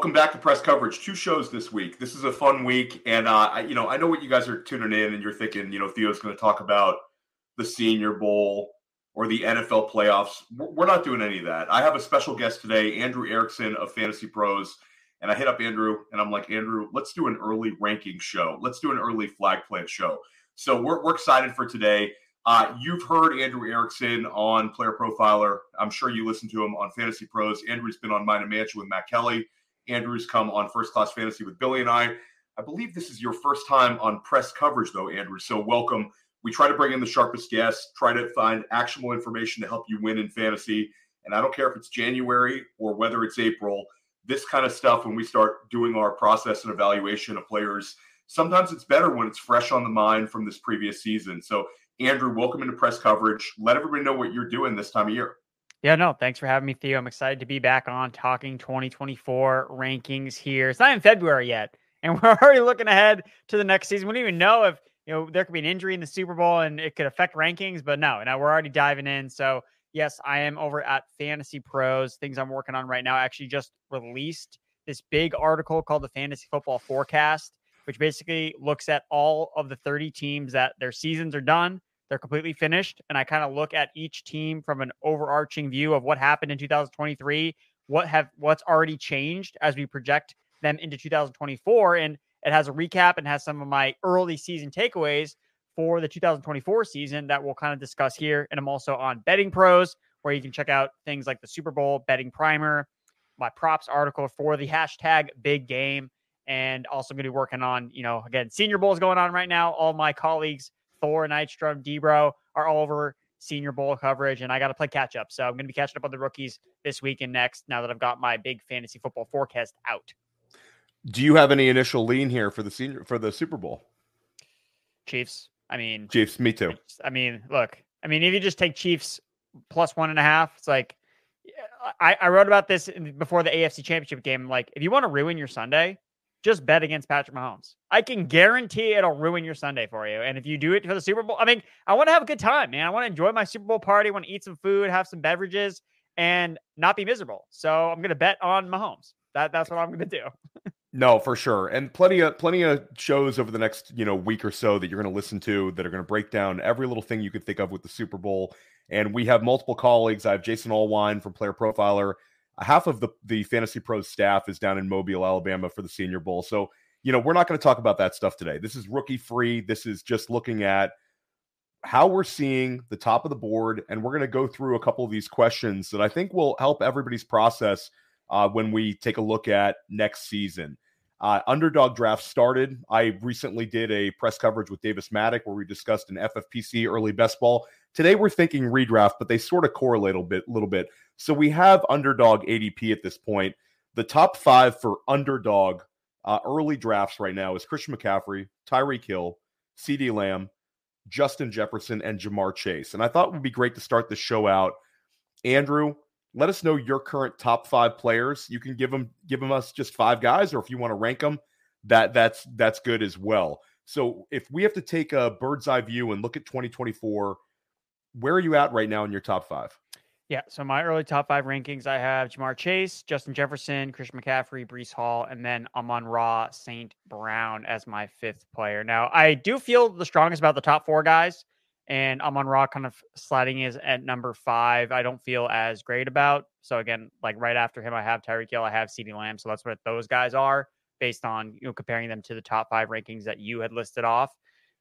welcome back to press coverage. Two shows this week. This is a fun week, and uh, I, you know I know what you guys are tuning in, and you're thinking, you know, Theo's going to talk about the Senior Bowl or the NFL playoffs. We're not doing any of that. I have a special guest today, Andrew Erickson of Fantasy Pros, and I hit up Andrew, and I'm like, Andrew, let's do an early ranking show. Let's do an early flag plant show. So we're, we're excited for today. Uh, you've heard Andrew Erickson on Player Profiler. I'm sure you listen to him on Fantasy Pros. Andrew's been on Mind and Mansion with Matt Kelly. Andrew's come on First Class Fantasy with Billy and I. I believe this is your first time on press coverage, though, Andrew. So welcome. We try to bring in the sharpest guests, try to find actionable information to help you win in fantasy. And I don't care if it's January or whether it's April, this kind of stuff, when we start doing our process and evaluation of players, sometimes it's better when it's fresh on the mind from this previous season. So, Andrew, welcome into press coverage. Let everybody know what you're doing this time of year. Yeah, no, thanks for having me, Theo. I'm excited to be back on talking 2024 rankings here. It's not in February yet, and we're already looking ahead to the next season. We don't even know if you know there could be an injury in the Super Bowl and it could affect rankings, but no, now we're already diving in. So yes, I am over at Fantasy Pros. Things I'm working on right now. I actually just released this big article called the Fantasy Football Forecast, which basically looks at all of the 30 teams that their seasons are done they're completely finished. And I kind of look at each team from an overarching view of what happened in 2023, what have what's already changed as we project them into 2024. And it has a recap and has some of my early season takeaways for the 2024 season that we'll kind of discuss here. And I'm also on Betting Pros, where you can check out things like the Super Bowl betting primer, my props article for the hashtag big game. And also I'm going to be working on, you know, again, Senior Bowl is going on right now. All my colleagues Thor, Nystrom, Debro are all over Senior Bowl coverage, and I got to play catch up. So I'm going to be catching up on the rookies this week and next. Now that I've got my big fantasy football forecast out. Do you have any initial lean here for the senior for the Super Bowl? Chiefs. I mean, Chiefs. Me too. I mean, look. I mean, if you just take Chiefs plus one and a half, it's like I, I wrote about this before the AFC Championship game. Like, if you want to ruin your Sunday, just bet against Patrick Mahomes. I can guarantee it'll ruin your Sunday for you. And if you do it for the Super Bowl, I mean, I want to have a good time, man. I want to enjoy my Super Bowl party, want to eat some food, have some beverages, and not be miserable. So I'm going to bet on Mahomes. That that's what I'm going to do. no, for sure. And plenty of plenty of shows over the next, you know, week or so that you're going to listen to that are going to break down every little thing you could think of with the Super Bowl. And we have multiple colleagues. I have Jason Allwine from Player Profiler half of the the fantasy pros staff is down in mobile alabama for the senior bowl. So you know we're not going to talk about that stuff today. This is rookie free. This is just looking at how we're seeing the top of the board and we're going to go through a couple of these questions that i think will help everybody's process uh, when we take a look at next season uh, underdog draft started i recently did a press coverage with Davis Mattek where we discussed an ffpc early best ball today we're thinking redraft but they sort of correlate a little bit, little bit so we have underdog ADP at this point. The top five for underdog uh, early drafts right now is Christian McCaffrey, Tyreek Hill, CeeDee Lamb, Justin Jefferson, and Ja'Marr Chase. And I thought it would be great to start the show out. Andrew, let us know your current top five players. You can give them give them us just five guys, or if you want to rank them, that that's that's good as well. So if we have to take a bird's eye view and look at 2024, where are you at right now in your top five? Yeah. So my early top five rankings, I have Ja'Marr Chase, Justin Jefferson, Christian McCaffrey, Breece Hall, and then Amon-Ra St. Brown as my fifth player. Now, I do feel the strongest about the top four guys, and Amon-Ra kind of sliding is at number five. I don't feel as great about. So again, like right after him, I have Tyreek Hill, I have CeeDee Lamb. So that's what those guys are based on you know comparing them to the top five rankings that you had listed off.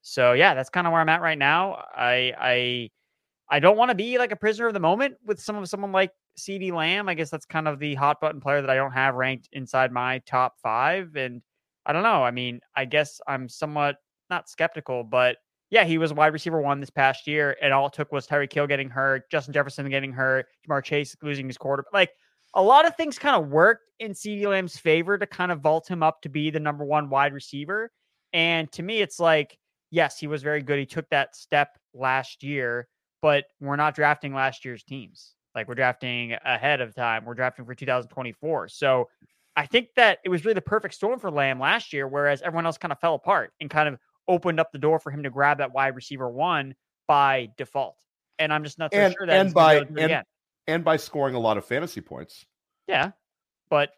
So yeah, that's kind of where I'm at right now. I I I don't want to be like a prisoner of the moment with some of someone like CeeDee Lamb. I guess that's kind of the hot button player that I don't have ranked inside my top five. And I don't know. I mean, I guess I'm somewhat not skeptical, but yeah, he was wide receiver one this past year. And all it took was Tyreek Hill getting hurt, Justin Jefferson getting hurt, Ja'Marr Chase losing his quarter. Like a lot of things kind of worked in CeeDee Lamb's favor to kind of vault him up to be the number one wide receiver. And to me, it's like, yes, he was very good. He took that step last year but we're not drafting last year's teams. Like we're drafting ahead of time. We're drafting for 2024. So I think that it was really the perfect storm for Lamb last year, whereas everyone else kind of fell apart and kind of opened up the door for him to grab that wide receiver one by default. And I'm just not so and, sure that and by and, and by scoring a lot of fantasy points. Yeah, but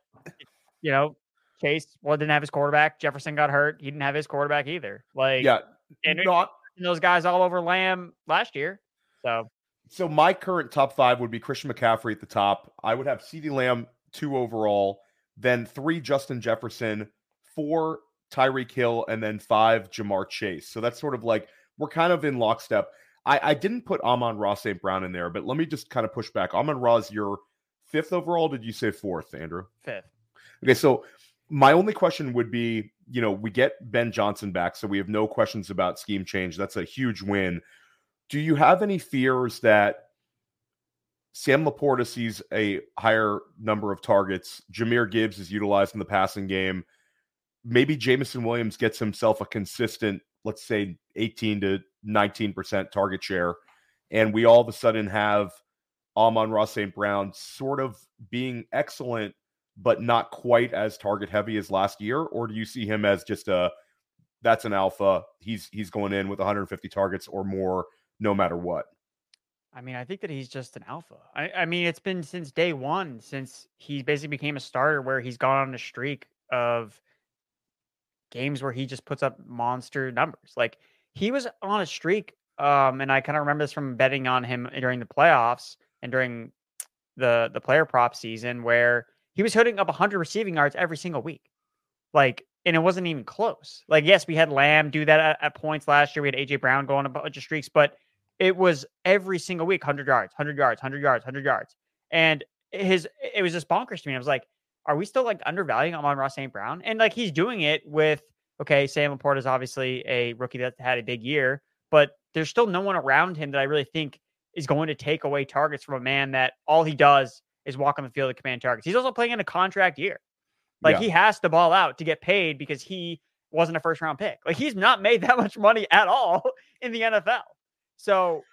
you know, Chase well didn't have his quarterback. Jefferson got hurt. He didn't have his quarterback either. Like yeah, and not those guys all over Lamb last year. So so my current top five would be Christian McCaffrey at the top. I would have CeeDee Lamb two overall, then three Justin Jefferson, four Tyreek Hill, and then five Ja'Marr Chase. So that's sort of like we're kind of in lockstep. I, I didn't put Amon-Ra St. Brown in there, but let me just kind of push back. Amon-Ra, your fifth overall. Did you say fourth, Andrew? Fifth. Okay, so my only question would be, you know, we get Ben Johnson back, so we have no questions about scheme change. That's a huge win. Do you have any fears that Sam LaPorta sees a higher number of targets? Jahmyr Gibbs is utilized in the passing game. Maybe Jameson Williams gets himself a consistent, let's say, 18 to 19% target share. And we all of a sudden have Amon-Ra St. Brown sort of being excellent, but not quite as target heavy as last year? Or do you see him as just a that's an alpha? He's he's going in with 150 targets or more no matter what. I mean, I think that he's just an alpha. I, I mean, it's been since day one, since he basically became a starter, where he's gone on a streak of games where he just puts up monster numbers. Like he was on a streak. Um, and I kind of remember this from betting on him during the playoffs and during the the player prop season where he was hitting up 100 receiving yards every single week. Like, and it wasn't even close. Like, yes, we had Lamb do that at, at points last year. We had AJ Brown go on a bunch of streaks, but it was every single week 100 yards, 100 yards, 100 yards, 100 yards. And his, it was just bonkers to me. I was like, are we still like undervaluing Amon-Ra St. Brown? And like he's doing it with okay, Sam LaPorta is obviously a rookie that had a big year, but there's still no one around him that I really think is going to take away targets from a man that all he does is walk on the field and command targets. He's also playing in a contract year. Like yeah. he has to ball out to get paid because he wasn't a first round pick. Like he's not made that much money at all in the NFL. So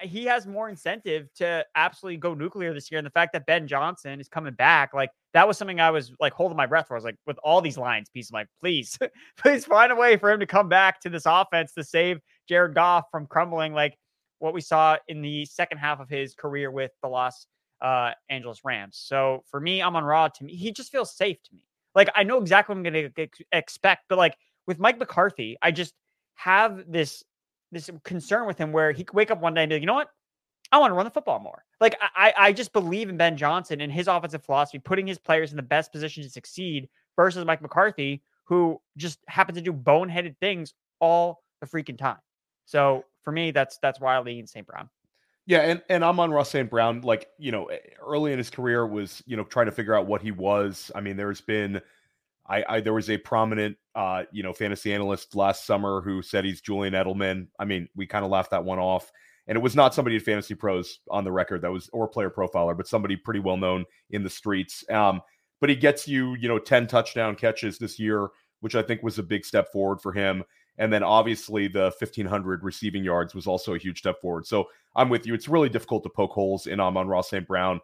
he has more incentive to absolutely go nuclear this year. And the fact that Ben Johnson is coming back, like that was something I was like holding my breath for. I was like, with all these lines, piece, I'm like, please, please find a way for him to come back to this offense to save Jared Goff from crumbling like what we saw in the second half of his career with the Los uh, Angeles Rams. So for me, Amon-Ra. To me, he just feels safe to me. Like I know exactly what I'm going to expect, but like with Mike McCarthy, I just have this this concern with him where he could wake up one day and be like, you know what? I want to run the football more. Like I, I just believe in Ben Johnson and his offensive philosophy, putting his players in the best position to succeed versus Mike McCarthy, who just happens to do boneheaded things all the freaking time. So for me, that's that's why I lean St. Brown. Yeah, and and Amon-Ra St. Brown. Like you know, early in his career was you know trying to figure out what he was. I mean, there's been I, I there was a prominent uh, you know fantasy analyst last summer who said he's Julian Edelman. I mean, we kind of laughed that one off, and it was not somebody at Fantasy Pros on the record that was or player profiler, but somebody pretty well known in the streets. Um, but he gets you you know ten touchdown catches this year, which I think was a big step forward for him. And then obviously the 1500 receiving yards was also a huge step forward. So I'm with you. It's really difficult to poke holes in Amon-Ra St. Brown.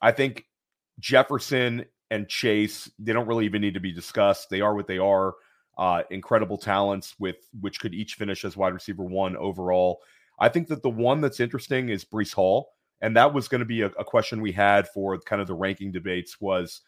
I think Jefferson and Chase, they don't really even need to be discussed. They are what they are. Uh, incredible talents with which could each finish as wide receiver one overall. I think that the one that's interesting is Breece Hall, and that was going to be a, a, question we had for kind of the ranking debates was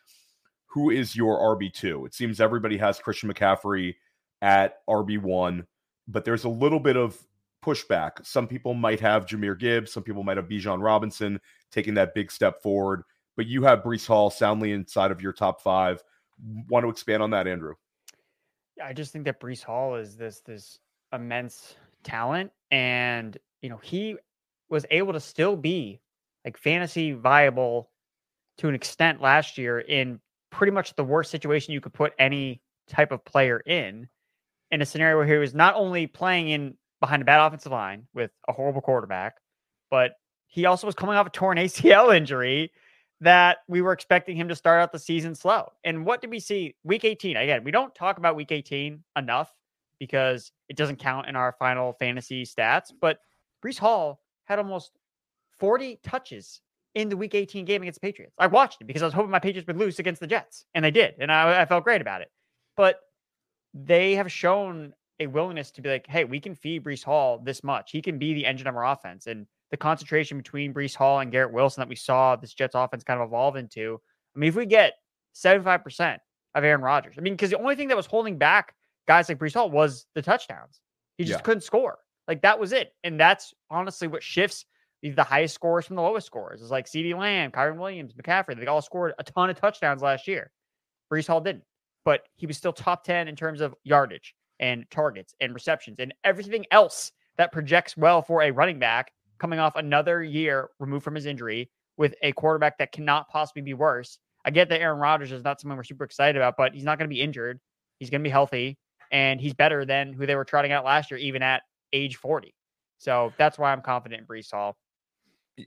who is your RB two? It seems everybody has Christian McCaffrey at RB one, but there's a little bit of pushback. Some people might have Jahmyr Gibbs, some people might have Bijan Robinson taking that big step forward but you have Breece Hall soundly inside of your top five. Want to expand on that, Andrew? I just think that Breece Hall is this this immense talent, and you know he was able to still be like fantasy viable to an extent last year in pretty much the worst situation you could put any type of player in in a scenario where he was not only playing in behind a bad offensive line with a horrible quarterback, but he also was coming off a torn ACL injury that we were expecting him to start out the season slow. And what did we see week 18? Again, we don't talk about week 18 enough because it doesn't count in our final fantasy stats, but Breece Hall had almost 40 touches in the week 18 game against the Patriots. I watched it because I was hoping my Patriots would lose against the Jets, and they did. And I, I felt great about it. But they have shown a willingness to be like, hey, we can feed Breece Hall this much. He can be the engine of our offense. And the concentration between Breece Hall and Garrett Wilson that we saw this Jets offense kind of evolve into. I mean, if we get 75% of Aaron Rodgers. I mean, because the only thing that was holding back guys like Breece Hall was the touchdowns. He just Yeah. couldn't score. Like that was it. And that's honestly what shifts the highest scores from the lowest scores. It's like CeeDee Lamb, Kyren Williams, McCaffrey. They all scored a ton of touchdowns last year. Breece Hall didn't, but he was still top 10 in terms of yardage and targets and receptions and everything else that projects well for a running back coming off another year removed from his injury with a quarterback that cannot possibly be worse. I get that Aaron Rodgers is not someone we're super excited about, but he's not going to be injured. He's going to be healthy and he's better than who they were trotting out last year, even at age 40. So that's why I'm confident in Breece Hall.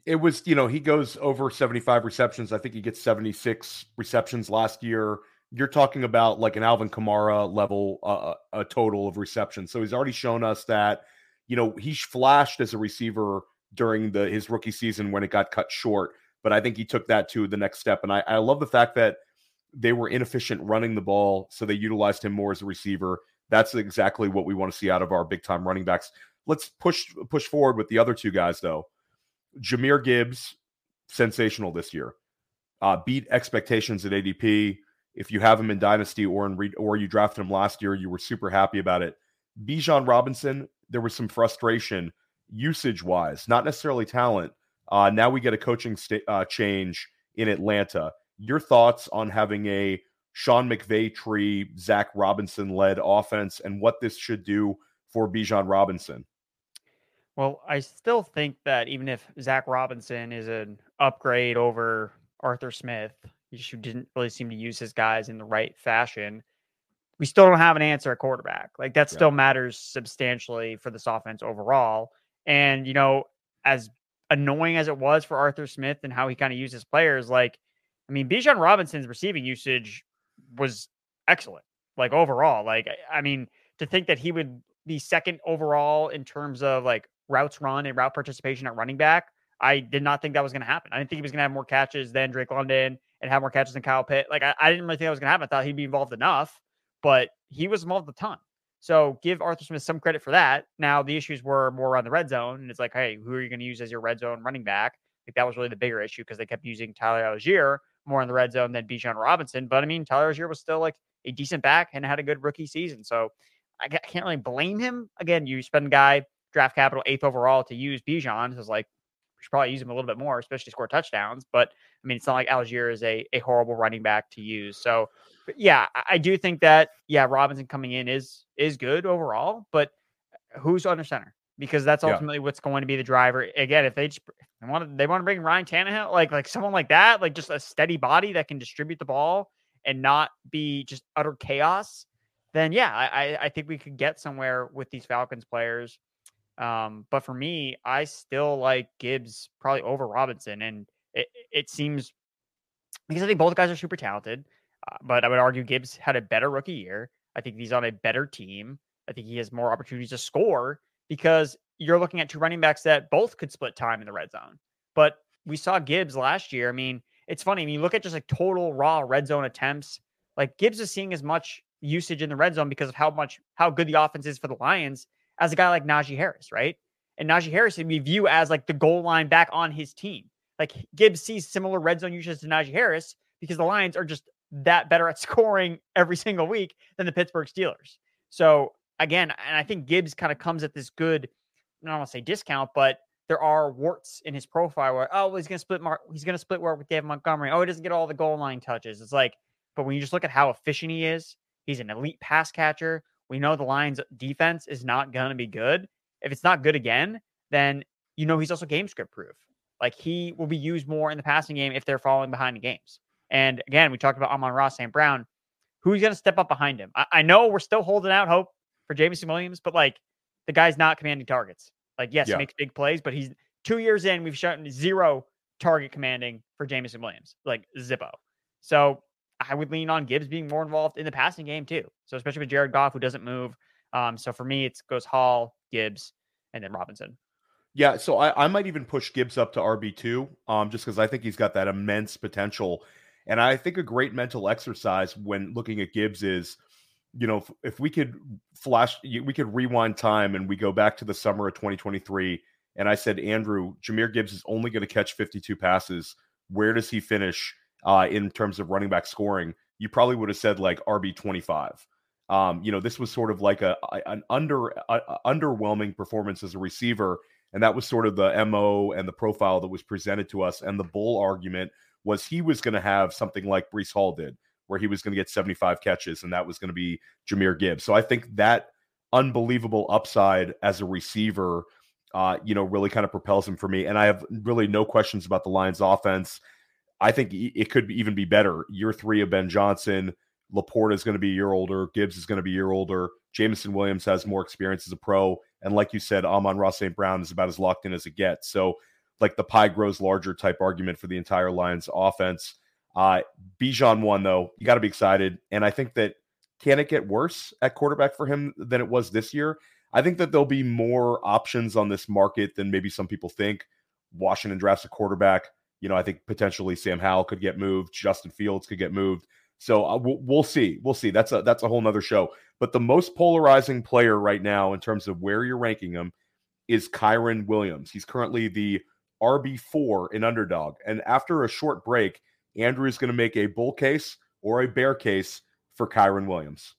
it was you know he goes over 75 receptions. I think he gets 76 receptions last year. You're talking about like an alvin kamara level uh, a total of receptions. So he's already shown us that you know he flashed as a receiver during the his rookie season when it got cut short but i think he took that to the next step. And i, I love the fact that they were inefficient running the ball so they utilized him more as a receiver that's exactly what we want to see out of our big time running backs let's push push forward with the other two guys though Jahmyr Gibbs, sensational this year. Uh, beat expectations at ADP. If you have him in Dynasty or in re- or you drafted him last year, you were super happy about it. Bijan Robinson, there was some frustration usage wise, not necessarily talent. Uh, now we get a coaching uh, change in Atlanta. Your thoughts on having a Sean McVay tree, Zach Robinson led offense, and what this should do for Bijan Robinson? Well, I still think that even if Zach Robinson is an upgrade over Arthur Smith, who didn't really seem to use his guys in the right fashion, we still don't have an answer at quarterback. Like that Yeah. still matters substantially for this offense overall. And, you know, as annoying as it was for Arthur Smith and how he kind of used his players, like, I mean, Bijan Robinson's receiving usage was excellent, like overall. Like, I- mean, to think that he would be second overall in terms of like routes run and route participation at running back, I did not think that was going to happen. I didn't think he was going to have more catches than Drake London and have more catches than Kyle Pitt. Like, I, I didn't really think that was going to happen. I thought he'd be involved enough, but he was involved a ton. So give Arthur Smith some credit for that. Now the issues were more around the red zone, and it's like, hey, who are you going to use as your red zone running back? Like that was really the bigger issue because they kept using Tyler Allgeier more in the red zone than Bijan Robinson. But I mean, Tyler Allgeier was still like a decent back and had a good rookie season. So I can't really blame him. Again, you spend guy draft capital eighth overall to use Bijan. So it's like we should probably use him a little bit more, especially score touchdowns. But I mean, it's not like Allgeier is a, a horrible running back to use. So yeah, I, I do think that yeah, Robinson coming in is is good overall, but uh, who's under center? Because that's Yeah. ultimately what's going to be the driver. Again, if they just they want to they want to bring Ryan Tannehill, like like someone like that, like just a steady body that can distribute the ball and not be just utter chaos, then yeah, I I- I think we could get somewhere with these Falcons players. Um, but for me, I still like Gibbs probably over Robinson, and it it seems because I think both guys are super talented. Uh, but I would argue Gibbs had a better rookie year. I think he's on a better team. I think he has more opportunities to score because you're looking at two running backs that both could split time in the red zone. But we saw Gibbs last year. I mean, it's funny. I mean, you look at just like total raw red zone attempts. Like Gibbs is seeing as much usage in the red zone because of how much how good the offense is for the Lions as a guy like Najee Harris, right? And Najee Harris we view as like the goal line back on his team. Like Gibbs sees similar red zone usage to Najee Harris because the Lions are just that better at scoring every single week than the Pittsburgh Steelers. So again, and I think Gibbs kind of comes at this good, I don't want to say discount, but there are warts in his profile where oh he's gonna split Mark, he's gonna split work with David Montgomery. Oh, he doesn't get all the goal line touches. It's like, but when you just look at how efficient he is, he's an elite pass catcher. We know the Lions defense is not gonna be good. If it's not good again, then you know he's also game script proof. Like he will be used more in the passing game if they're falling behind in games. And again, we talked about Amon-Ra St. Brown. Who's going to step up behind him? I, I know we're still holding out hope for Jameson Williams, but like the guy's not commanding targets. Like, yes, Yeah. he makes big plays, but he's two years in, we've shown zero target commanding for Jameson Williams, like Zippo. So I would lean on Gibbs being more involved in the passing game too. So especially with Jared Goff, who doesn't move. Um, so for me, it goes Hall, Gibbs, and then Robinson. Yeah, so I, I might even push Gibbs up to RB two, um, just because I think he's got that immense potential, and I think a great mental exercise when looking at Gibbs is, you know, if, if we could flash, we could rewind time and we go back to the summer of 2023, and I said, Andrew, Jahmyr Gibbs is only going to catch 52 passes. Where does he finish uh, in terms of running back scoring? you probably would have said like RB 25. Um, you know, this was sort of like a, an under a, underwhelming performance as a receiver, and that was sort of the mo and the profile that was presented to us. And the bull argument was he was going to have something like Breece Hall did, where he was going to get 75 catches, and that was going to be Jahmyr Gibbs. So I think that unbelievable upside as a receiver, uh, you know, really kind of propels him for me. And I have really no questions about the Lions' offense. I think it could even be better. Year three of Ben Johnson LaPorta is going to be a year older. Gibbs is going to be a year older. Jameson Williams has more experience as a pro. And like you said, Amon-Ra St. Brown is about as locked in as it gets. So, like the pie grows larger type argument for the entire Lions offense. Uh, Bijan one, though, you got to be excited. And I think that can it get worse at quarterback for him than it was this year? I think that there'll be more options on this market than maybe some people think. Washington drafts a quarterback. You know, I think potentially Sam Howell could get moved. Justin Fields could get moved. So uh, we'll, we'll, see. We'll see. That's a that's a whole nother show. But the most polarizing player right now in terms of where you're ranking him is Kyren Williams. He's currently the RB four in underdog. And after a short break, Andrew is going to make a bull case or a bear case for Kyren Williams.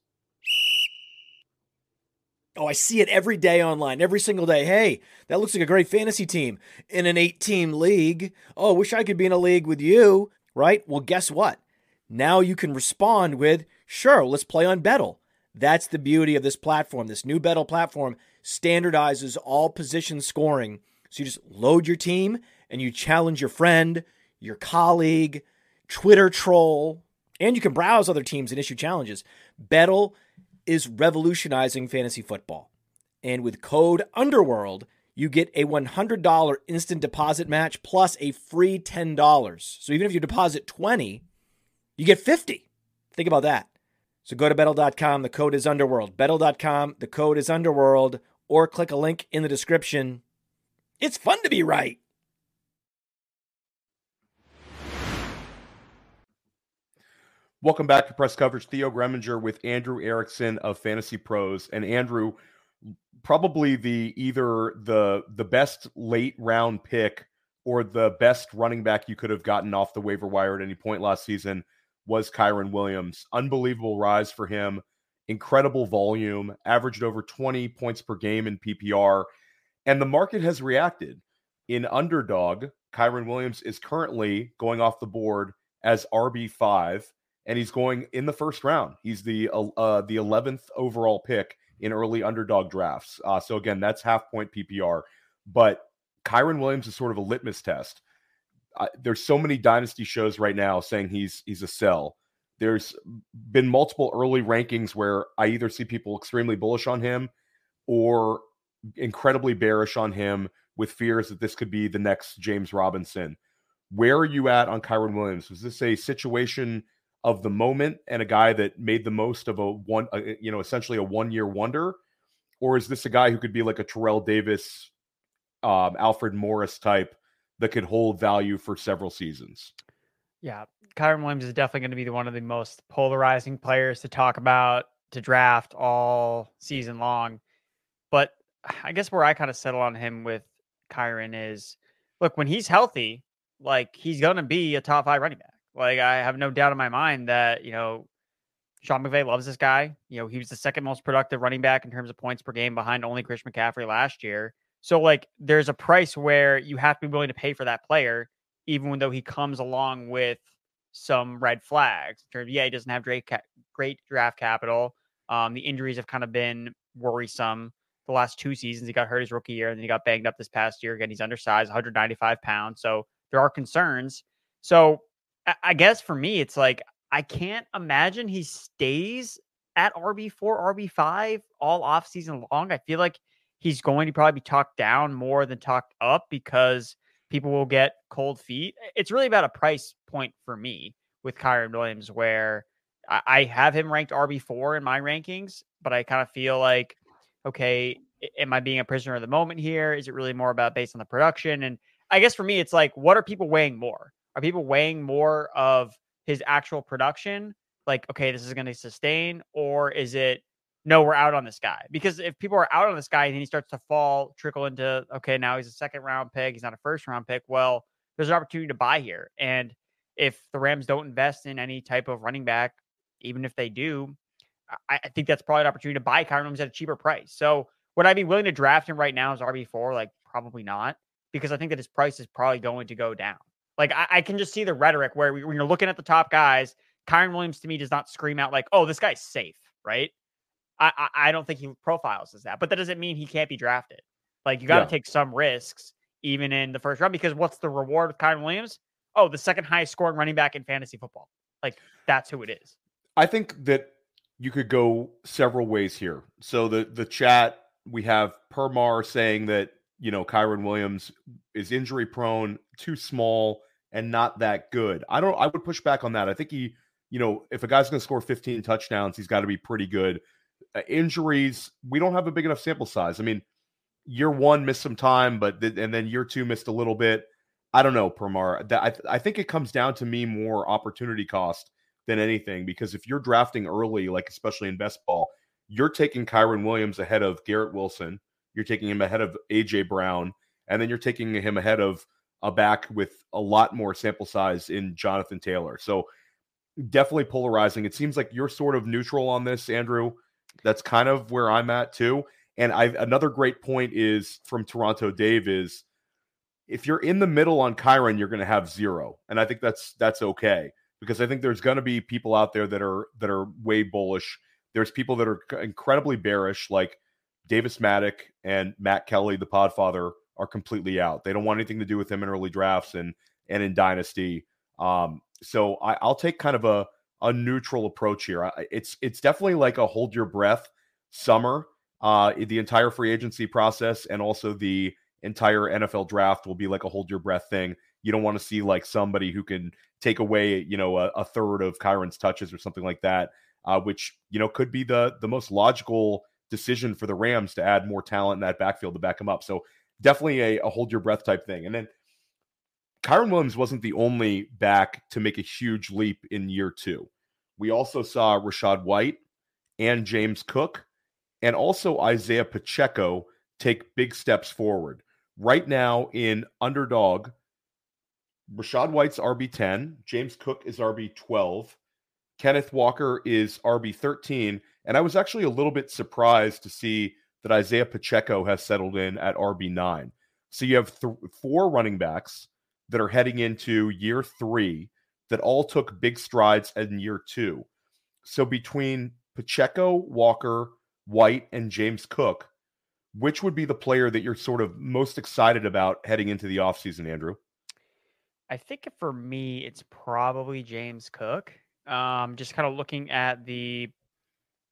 Oh, I see it every day online, every single day. Hey, that looks like a great fantasy team in an eight team league. Oh, wish I could be in a league with you, right? Well, guess what? Now you can respond with, sure, let's play on Bettle. That's the beauty of this platform. This new Bettle platform standardizes all position scoring. So you just load your team and you challenge your friend, your colleague, Twitter troll, and you can browse other teams and issue challenges. Bettle is revolutionizing fantasy football. And with code Underworld, you get a $100 instant deposit match plus a free $10. So even if you deposit 20, you get 50. Think about that. So go to Bettle.com. The code is Underworld. Bettle.com. The code is Underworld. Or click a link in the description. It's fun to be right. Welcome back to press coverage. Theo Gremminger with Andrew Erickson of Fantasy Pros. And Andrew, probably the either the the best late round pick or the best running back you could have gotten off the waiver wire at any point last season was Kyren Williams. Unbelievable rise for him, incredible volume, averaged over 20 points per game in PPR. And the market has reacted. In underdog, Kyren Williams is currently going off the board as RB5, and he's going in the first round. He's the uh, uh the 11th overall pick in early underdog drafts. Uh, so again, that's half point PPR. But Kyren Williams is sort of a litmus test there's so many dynasty shows right now saying he's he's a sell. There's been multiple early rankings where I either see people extremely bullish on him or incredibly bearish on him with fears that this could be the next James Robinson. Where are you at on Kyren Williams? Was this a situation of the moment and a guy that made the most of a one, you know, essentially a one year wonder? Or is this a guy who could be like a Terrell Davis, um, Alfred Morris type that could hold value for several seasons. Yeah, Kyren Williams is definitely going to be the, one of the most polarizing players to talk about to draft all season long. But I guess where I kind of settle on him with Kyren is look, when he's healthy, like he's going to be a top five running back. Like I have no doubt in my mind that, you know, Sean McVay loves this guy. You know, he was the second most productive running back in terms of points per game behind only Chris McCaffrey last year. So like there's a price where you have to be willing to pay for that player, even though he comes along with some red flags. In terms of, yeah, he doesn't have great great draft capital. Um, the injuries have kind of been worrisome the last two seasons. He got hurt his rookie year, and then he got banged up this past year. Again, he's undersized, 195 pounds. So there are concerns. So I guess for me, it's like I can't imagine he stays at RB4, RB5 all off season long. I feel like he's going to probably be talked down more than talked up because people will get cold feet. It's really about a price point for me with Kyren Williams, where I have him ranked RB4 in my rankings, but I kind of feel like, okay, am I being a prisoner of the moment here? Is it really more about based on the production? And I guess for me, it's like, what are people weighing more? Are people weighing more of his actual production? Like, okay, this is going to sustain, or is it no, we're out on this guy. Because if people are out on this guy and he starts to fall, trickle into, okay, now he's a second round pick, he's not a first round pick. Well, there's an opportunity to buy here. And if the Rams don't invest in any type of running back even if they do, I, I think that's probably an opportunity to buy Kyren Williams at a cheaper price. So would I be willing to draft him right now as RB4? Like, probably not, because I think that his price is probably going to go down. Like, I, I can just see the rhetoric where we, when you're looking at the top guys, Kyren Williams to me does not scream out like, oh, this guy's safe, right? I, I, I don't think he profiles as that, but that doesn't mean he can't be drafted. Like, you got to Yeah. take some risks even in the first round because what's the reward with Kyren Williams? Oh, the second highest scoring running back in fantasy football. Like, that's who it is. I think that you could go several ways here. So the the chat we have Permar saying that you know Kyren Williams is injury prone, too small, and not that good. I don't. I would push back on that. I think he, you know, if a guy's going to score 15 touchdowns, he's got to be pretty good. Uh, injuries, we don't have a big enough sample size. I mean, year one missed some time, but th- and then year two missed a little bit. I don't know, Permar. I, th- I think it comes down to me more opportunity cost than anything because if you're drafting early, like especially in best ball, you're taking Kyren Williams ahead of Garrett Wilson, you're taking him ahead of AJ Brown, and then you're taking him ahead of a back with a lot more sample size in Jonathan Taylor. So definitely polarizing. It seems like you're sort of neutral on this, Andrew. That's kind of where I'm at too. And I another great point is from Toronto Dave is if you're in the middle on Kyren, you're going to have zero, and I think that's that's okay because I think there's going to be people out there that are that are way bullish. There's people that are incredibly bearish, like Davis Mattek and Matt Kelly, the Podfather, are completely out. They don't want anything to do with him in early drafts and and in dynasty. Um, so I, I'll take kind of a a neutral approach here. I, it's it's definitely like a hold your breath summer. Uh, the entire free agency process and also the entire NFL draft will be like a hold your breath thing. You don't want to see like somebody who can take away, you know, a, a third of Kyren's touches or something like that, uh, which you know could be the the most logical decision for the Rams to add more talent in that backfield to back him up. So definitely a, a hold your breath type thing. And then Kyren Williams wasn't the only back to make a huge leap in year two. We also saw Rachaad White and James Cook and also Isaiah Pacheco take big steps forward. Right now in underdog, Rachaad White's RB10, James Cook is RB12, Kenneth Walker is RB13, and I was actually a little bit surprised to see that Isaiah Pacheco has settled in at RB9. So you have th- four running backs that are heading into year 3 that all took big strides in year 2. So between Pacheco, Walker, White, and James Cook, which would be the player that you're sort of most excited about heading into the offseason, Andrew? I think for me, it's probably James Cook. Um, just kind of looking at the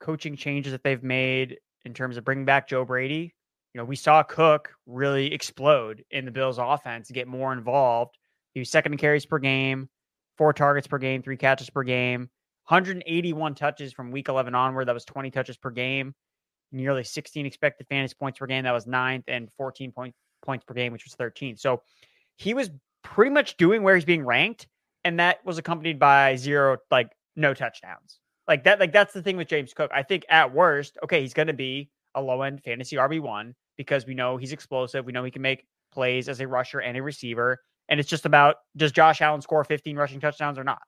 coaching changes that they've made in terms of bringing back Joe Brady. You know, we saw Cook really explode in the Bills' offense, get more involved. He was second in carries per game, four targets per game, three catches per game, 181 touches from week 11 onward. That was 20 touches per game, nearly 16 expected fantasy points per game. That was ninth, and 14 point, points per game, which was 13. So he was pretty much doing where he's being ranked, and that was accompanied by zero, like no touchdowns. Like that, like that's the thing with James Cook. I think at worst, okay, he's going to be a low end fantasy RB one because we know he's explosive. We know he can make plays as a rusher and a receiver, and it's just about does Josh Allen score 15 rushing touchdowns or not?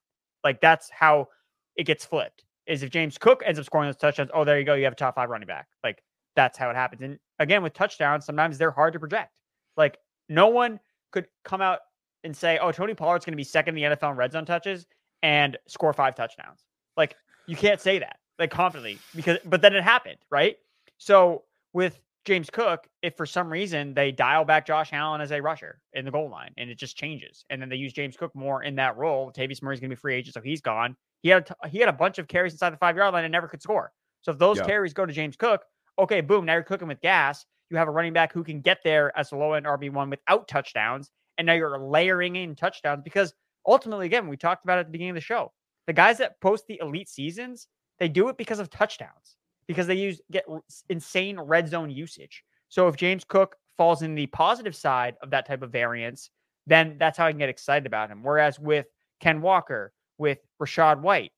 Like that's how it gets flipped. Is if James Cook ends up scoring those touchdowns, oh, there you go, you have a top five running back. Like that's how it happens. And again, with touchdowns, sometimes they're hard to project. Like no one could come out and say, "Oh, Tony Pollard's going to be second in the NFL in red zone touches and score five touchdowns." Like you can't say that like confidently because, but then it happened, right? So with James Cook, if for some reason they dial back Josh Allen as a rusher in the goal line and it just changes, and then they use James Cook more in that role, Tavius Murray's going to be free agent, so he's gone. He had a he had a bunch of carries inside the five yard line and never could score. So if those Yeah. carries go to James Cook, okay, boom, now you're cooking with gas. You have a running back who can get there as a low end RB one without touchdowns, and now you're layering in touchdowns because ultimately, again, we talked about it at the beginning of the show. The guys that post the elite seasons, they do it because of touchdowns because they use get insane red zone usage. So if James Cook falls in the positive side of that type of variance, then that's how I can get excited about him. Whereas with Ken Walker, with Rachaad White,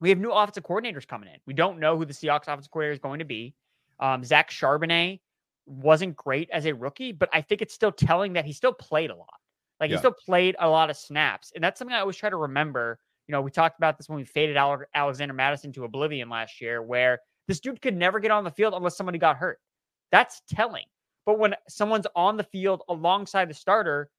we have new offensive coordinators coming in. We don't know who the Seahawks offensive coordinator is going to be. Um, Zach Charbonnet wasn't great as a rookie, but I think it's still telling that he still played a lot. Like Yeah. he still played a lot of snaps. And that's something I always try to remember You know, we talked about this when we faded Alexander Mattison to oblivion last year, where this dude could never get on the field unless somebody got hurt. That's telling. But when someone's on the field alongside the starter,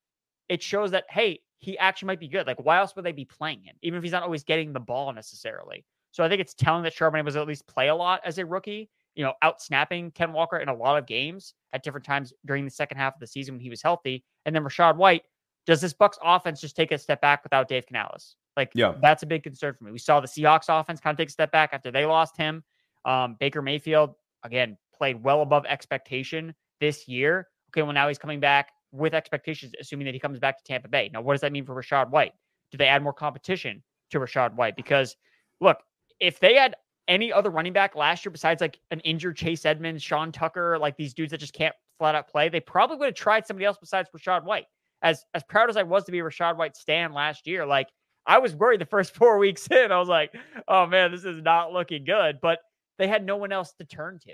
it shows that, hey, he actually might be good. Like, why else would they be playing him, even if he's not always getting the ball necessarily? So I think it's telling that Charbonnet was at least play a lot as a rookie, you know, out snapping Ken Walker in a lot of games at different times during the second half of the season when he was healthy. And then Rachaad White, does this Bucks offense just take a step back without Dave Canales? Like, yeah, that's a big concern for me. We saw the Seahawks offense kind of take a step back after they lost him. Um, Baker Mayfield, again, played well above expectation this year. Okay, well, now he's coming back with expectations, assuming that he comes back to Tampa Bay. Now, what does that mean for Rachaad White? Do they add more competition to Rachaad White? Because look, if they had any other running back last year besides like an injured Chase Edmonds, Sean Tucker, like these dudes that just can't flat out play, they probably would have tried somebody else besides Rachaad White. As as proud as I was to be Rachaad White stand last year, like I was worried the first four weeks in. I was like, oh man, this is not looking good. But they had no one else to turn to.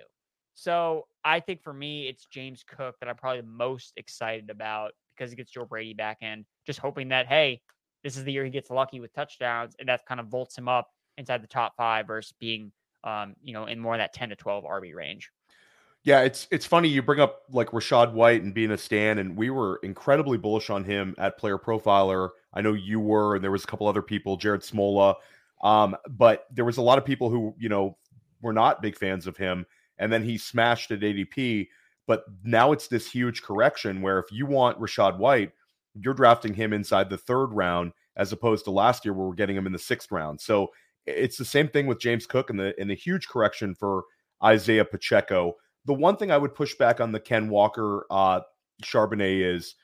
So I think for me, it's James Cook that I'm probably most excited about because he gets Joe Brady back in. Just hoping that, hey, this is the year he gets lucky with touchdowns and that kind of vaults him up inside the top five versus being, um, you know, in more of that 10 to 12 RB range. Yeah, it's it's funny you bring up like Rachaad White and being a Stan, and we were incredibly bullish on him at Player Profiler. I know you were, and there was a couple other people, Jared Smola, um, but there was a lot of people who you know were not big fans of him, and then he smashed at ADP. But now it's this huge correction where if you want Rachaad White, you're drafting him inside the third round as opposed to last year where we're getting him in the sixth round. So it's the same thing with James Cook and the and the huge correction for Isaiah Pacheco. The one thing I would push back on the Ken Walker uh Charbonnet is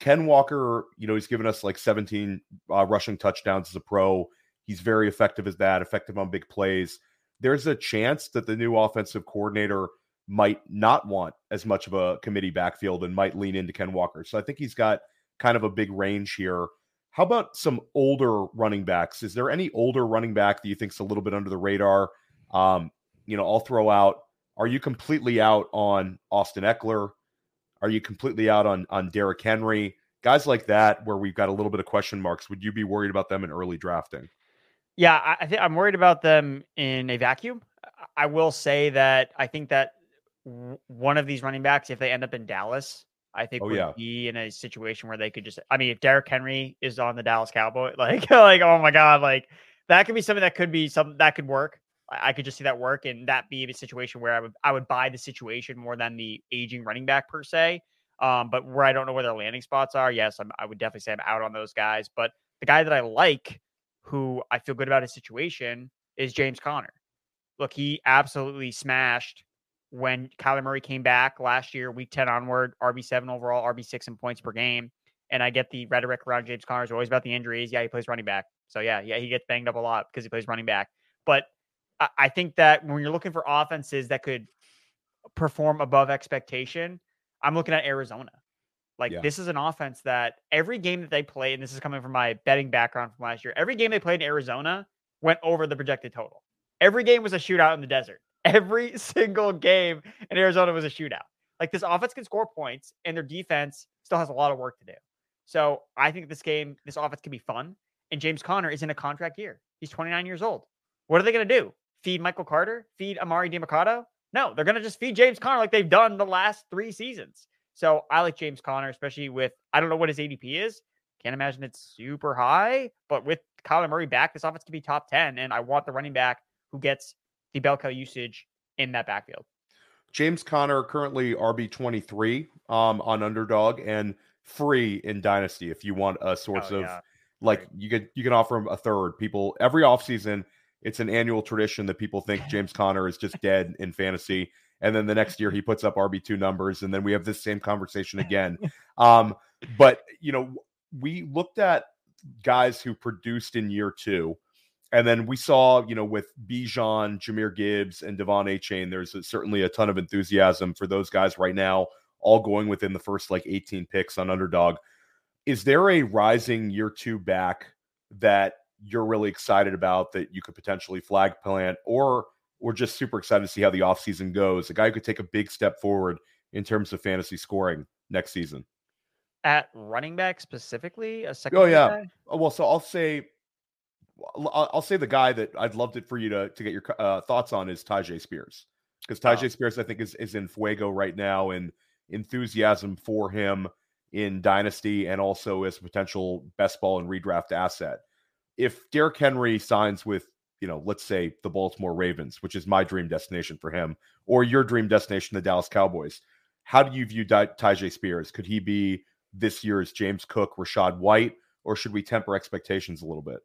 Ken Walker, you know, he's given us like 17 uh, rushing touchdowns as a pro. He's very effective as that, effective on big plays. There's a chance that the new offensive coordinator might not want as much of a committee backfield and might lean into Ken Walker. So I think he's got kind of a big range here. How about some older running backs? Is there any older running back that you think's a little bit under the radar? Um, you know, I'll throw out. Are you completely out on Austin Ekeler? Are you completely out on on Derrick Henry? Guys like that, where we've got a little bit of question marks. Would you be worried about them in early drafting? Yeah, I, think I'm worried about them in a vacuum. I will say that I think that w- one of these running backs, if they end up in Dallas, I think oh, would yeah. be in a situation where they could just. I mean, if Derrick Henry is on the Dallas Cowboy, like, like, oh my god, like that could be something that could be something that could work. I, could just see that work and that be a situation where I would I would buy the situation more than the aging running back per se. Um, but where I don't know where their landing spots are, yes, I'm, I would definitely say I'm out on those guys. But the guy that I like, who I feel good about his situation, is James Conner. Look, he absolutely smashed when Kyler Murray came back last year, week 10 onward, RB7 overall, RB6 in points per game. And I get the rhetoric around James Conner is always about the injuries. Yeah, he plays running back. So yeah, yeah, he gets banged up a lot because he plays running back. But I, I think that when you're looking for offenses that could perform above expectation, I'm looking at Arizona. Like yeah. this is an offense that every game that they played, and this is coming from my betting background from last year, every game they played in Arizona went over the projected total. Every game was a shootout in the desert. Every single game in Arizona was a shootout. Like this offense can score points, and their defense still has a lot of work to do. So I think this game, this offense can be fun. And James Conner is in a contract year. He's 29 years old. What are they going to do? Feed Michael Carter? Feed Emari Demercado? No, they're going to just feed James Conner like they've done the last three seasons. So I like James Conner, especially with I don't know what his ADP is. Can't imagine it's super high, but with Kyler Murray back, this offense could be top 10. And I want the running back who gets the bell cow usage in that backfield. James Conner currently RB twenty three um, on underdog and free in dynasty if you want a source oh, of yeah. like right. you could you can offer him a third. People every offseason, it's an annual tradition that people think James Conner is just dead in fantasy. And then the next year he puts up RB two numbers, and then we have this same conversation again. um, but you know, we looked at guys who produced in year two and then we saw, you know, with Bijan, Jahmyr Gibbs, and De'Von Achane, there's a, certainly a ton of enthusiasm for those guys right now, all going within the first like 18 picks on underdog. Is there a rising year two back that you're really excited about that you could potentially flag plant or we're just super excited to see how the offseason goes? A guy who could take a big step forward in terms of fantasy scoring next season. At running back specifically, a second. Oh yeah. Guy? Oh, well, so I'll say I'll, say the guy that I'd loved it for you to to get your uh, thoughts on is Tyjae Spears because Tyjae oh. Spears I think is is in fuego right now and enthusiasm for him in dynasty and also as a potential best ball and redraft asset. If Derrick Henry signs with you know, let's say the Baltimore Ravens, which is my dream destination for him, or your dream destination, the Dallas Cowboys. How do you view Ty- Tyjae Spears? Could he be this year's James Cook, Rachaad White, or should we temper expectations a little bit?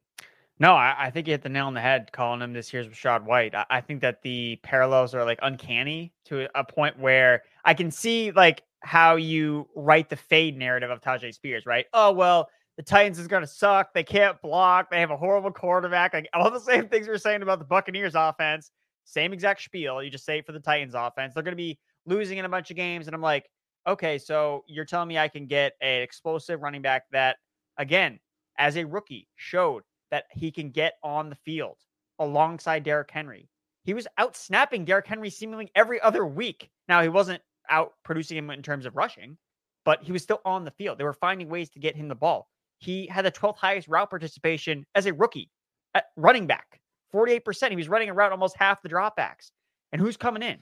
No, I, I, think you hit the nail on the head calling him this year's Rachaad White. I, I, think that the parallels are like uncanny to a point where I can see like how you write the fade narrative of Tyjae Spears, right? Oh, well, the Titans is going to suck. They can't block. They have a horrible quarterback. Like all the same things you're saying about the Buccaneers offense, same exact spiel. You just say it for the Titans offense. They're going to be losing in a bunch of games. And I'm like, okay, so you're telling me I can get an explosive running back that, again, as a rookie, showed that he can get on the field alongside Derrick Henry. He was out snapping Derrick Henry seemingly every other week. Now, he wasn't out producing him in terms of rushing, but he was still on the field. They were finding ways to get him the ball. He had the 12th highest route participation as a rookie at running back, 48%. He was running a route almost half the dropbacks. And who's coming in?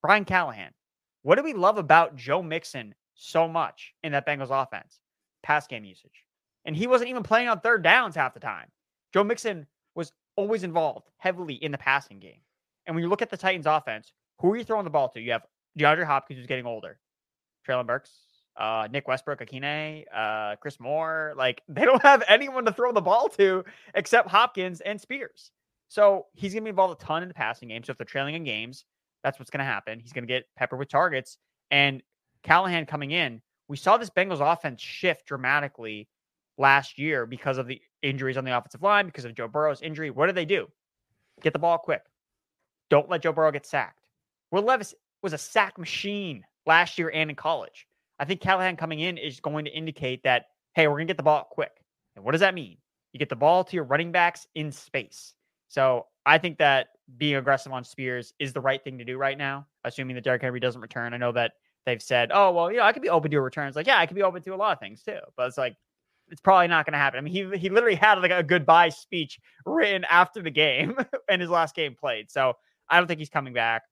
Brian Callahan. What do we love about Joe Mixon so much in that Bengals offense? Pass game usage. And he wasn't even playing on third downs half the time. Joe Mixon was always involved heavily in the passing game. And when you look at the Titans offense, who are you throwing the ball to? You have DeAndre Hopkins, who's getting older, Treylon Burks, uh, Nick Westbrook-Ikhine, uh, Chris Moore. Like they don't have anyone to throw the ball to except Hopkins and Spears. So he's going to be involved a ton in the passing game. So if they're trailing in games, that's what's going to happen. He's going to get peppered with targets. And Callahan coming in, we saw this Bengals offense shift dramatically last year because of the injuries on the offensive line, because of Joe Burrow's injury. What did they do? Get the ball quick. Don't let Joe Burrow get sacked. Will Levis was a sack machine last year and in college. I think Callahan coming in is going to indicate that, hey, we're going to get the ball quick. And what does that mean? You get the ball to your running backs in space. So I think that being aggressive on Spears is the right thing to do right now, assuming that Derrick Henry doesn't return. I know that they've said, oh, well, you know, I could be open to a return. It's like, yeah, I could be open to a lot of things too. But it's like, it's probably not going to happen. I mean, he, he literally had like a goodbye speech written after the game and his last game played. So I don't think he's coming back.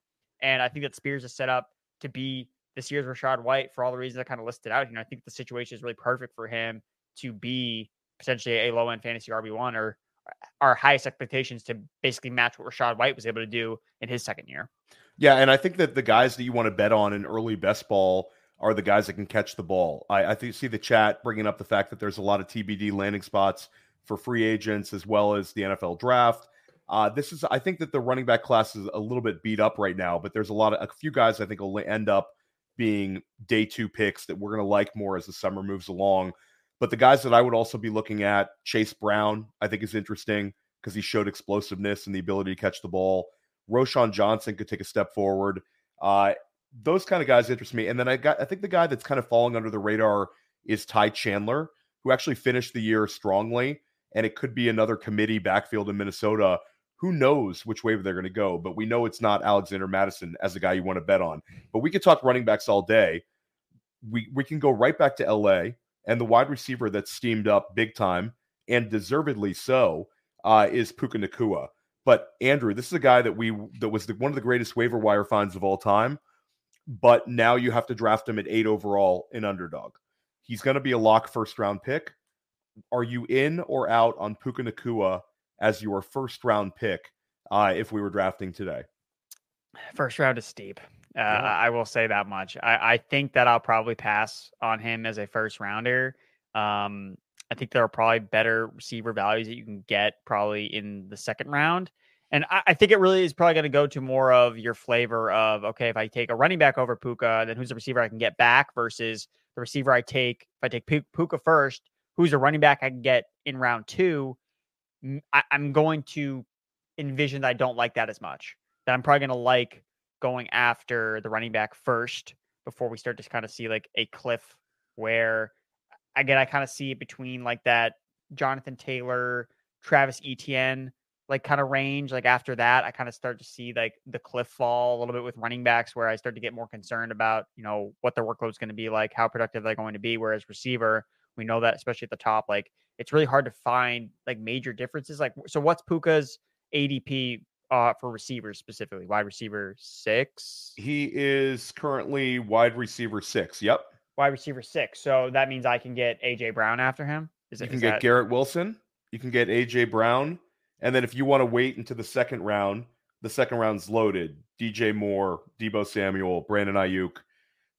And I think that Spears is set up to be this year's Rachaad White for all the reasons I kind of listed out. You know, I think the situation is really perfect for him to be potentially a low end fantasy RB1 or our highest expectations to basically match what Rachaad White was able to do in his second year. Yeah, and I think that the guys that you want to bet on in early best ball are the guys that can catch the ball. I, I think see the chat bringing up the fact that there's a lot of TBD landing spots for free agents as well as the NFL draft. Uh, this is, I think that the running back class is a little bit beat up right now, but there's a lot of a few guys I think will end up being day two picks that we're going to like more as the summer moves along. But the guys that I would also be looking at, Chase Brown, I think is interesting because he showed explosiveness and the ability to catch the ball. Roschon Johnson could take a step forward. Uh, those kind of guys interest me. And then I got, I think the guy that's kind of falling under the radar is Ty Chandler, who actually finished the year strongly. And it could be another committee backfield in Minnesota who knows which way they're going to go, but we know it's not Alexander Mattison as a guy you want to bet on. But we could talk running backs all day. We we can go right back to LA and the wide receiver that's steamed up big time and deservedly so uh, is Puka Nacua. But Andrew, this is a guy that we that was the, one of the greatest waiver wire finds of all time. But now you have to draft him at eight overall in underdog. He's going to be a lock first round pick. Are you in or out on Puka Nacua as your first round pick uh, if we were drafting today? First round is steep. Uh, yeah. I will say that much. I, I, think that I'll probably pass on him as a first rounder. Um, I think there are probably better receiver values that you can get probably in the second round. And I, I think it really is probably going to go to more of your flavor of okay, if I take a running back over Puka, then who's the receiver I can get back versus the receiver I take. If I take Puka first, who's a running back I can get in round two? I, am going to envision that I don't like that as much. That I'm probably going to like going after the running back first before we start to kind of see like a cliff where again I kind of see it between like that Jonathan Taylor, Travis Etienne like kind of range. Like after that, I kind of start to see like the cliff fall a little bit with running backs where I start to get more concerned about, you know, what their workload is going to be like, how productive they're going to be. Whereas receiver, we know that especially at the top, like it's really hard to find like major differences. Like, so what's Puka's ADP uh, for receivers specifically? Wide receiver six. He is currently wide receiver six. Yep. Wide receiver six. So that means I can get AJ Brown after him. Is it? You can get that... Garrett Wilson. You can get AJ Brown, and then if you want to wait into the second round, the second round's loaded. DJ Moore, Deebo Samuel, Brandon Aiyuk.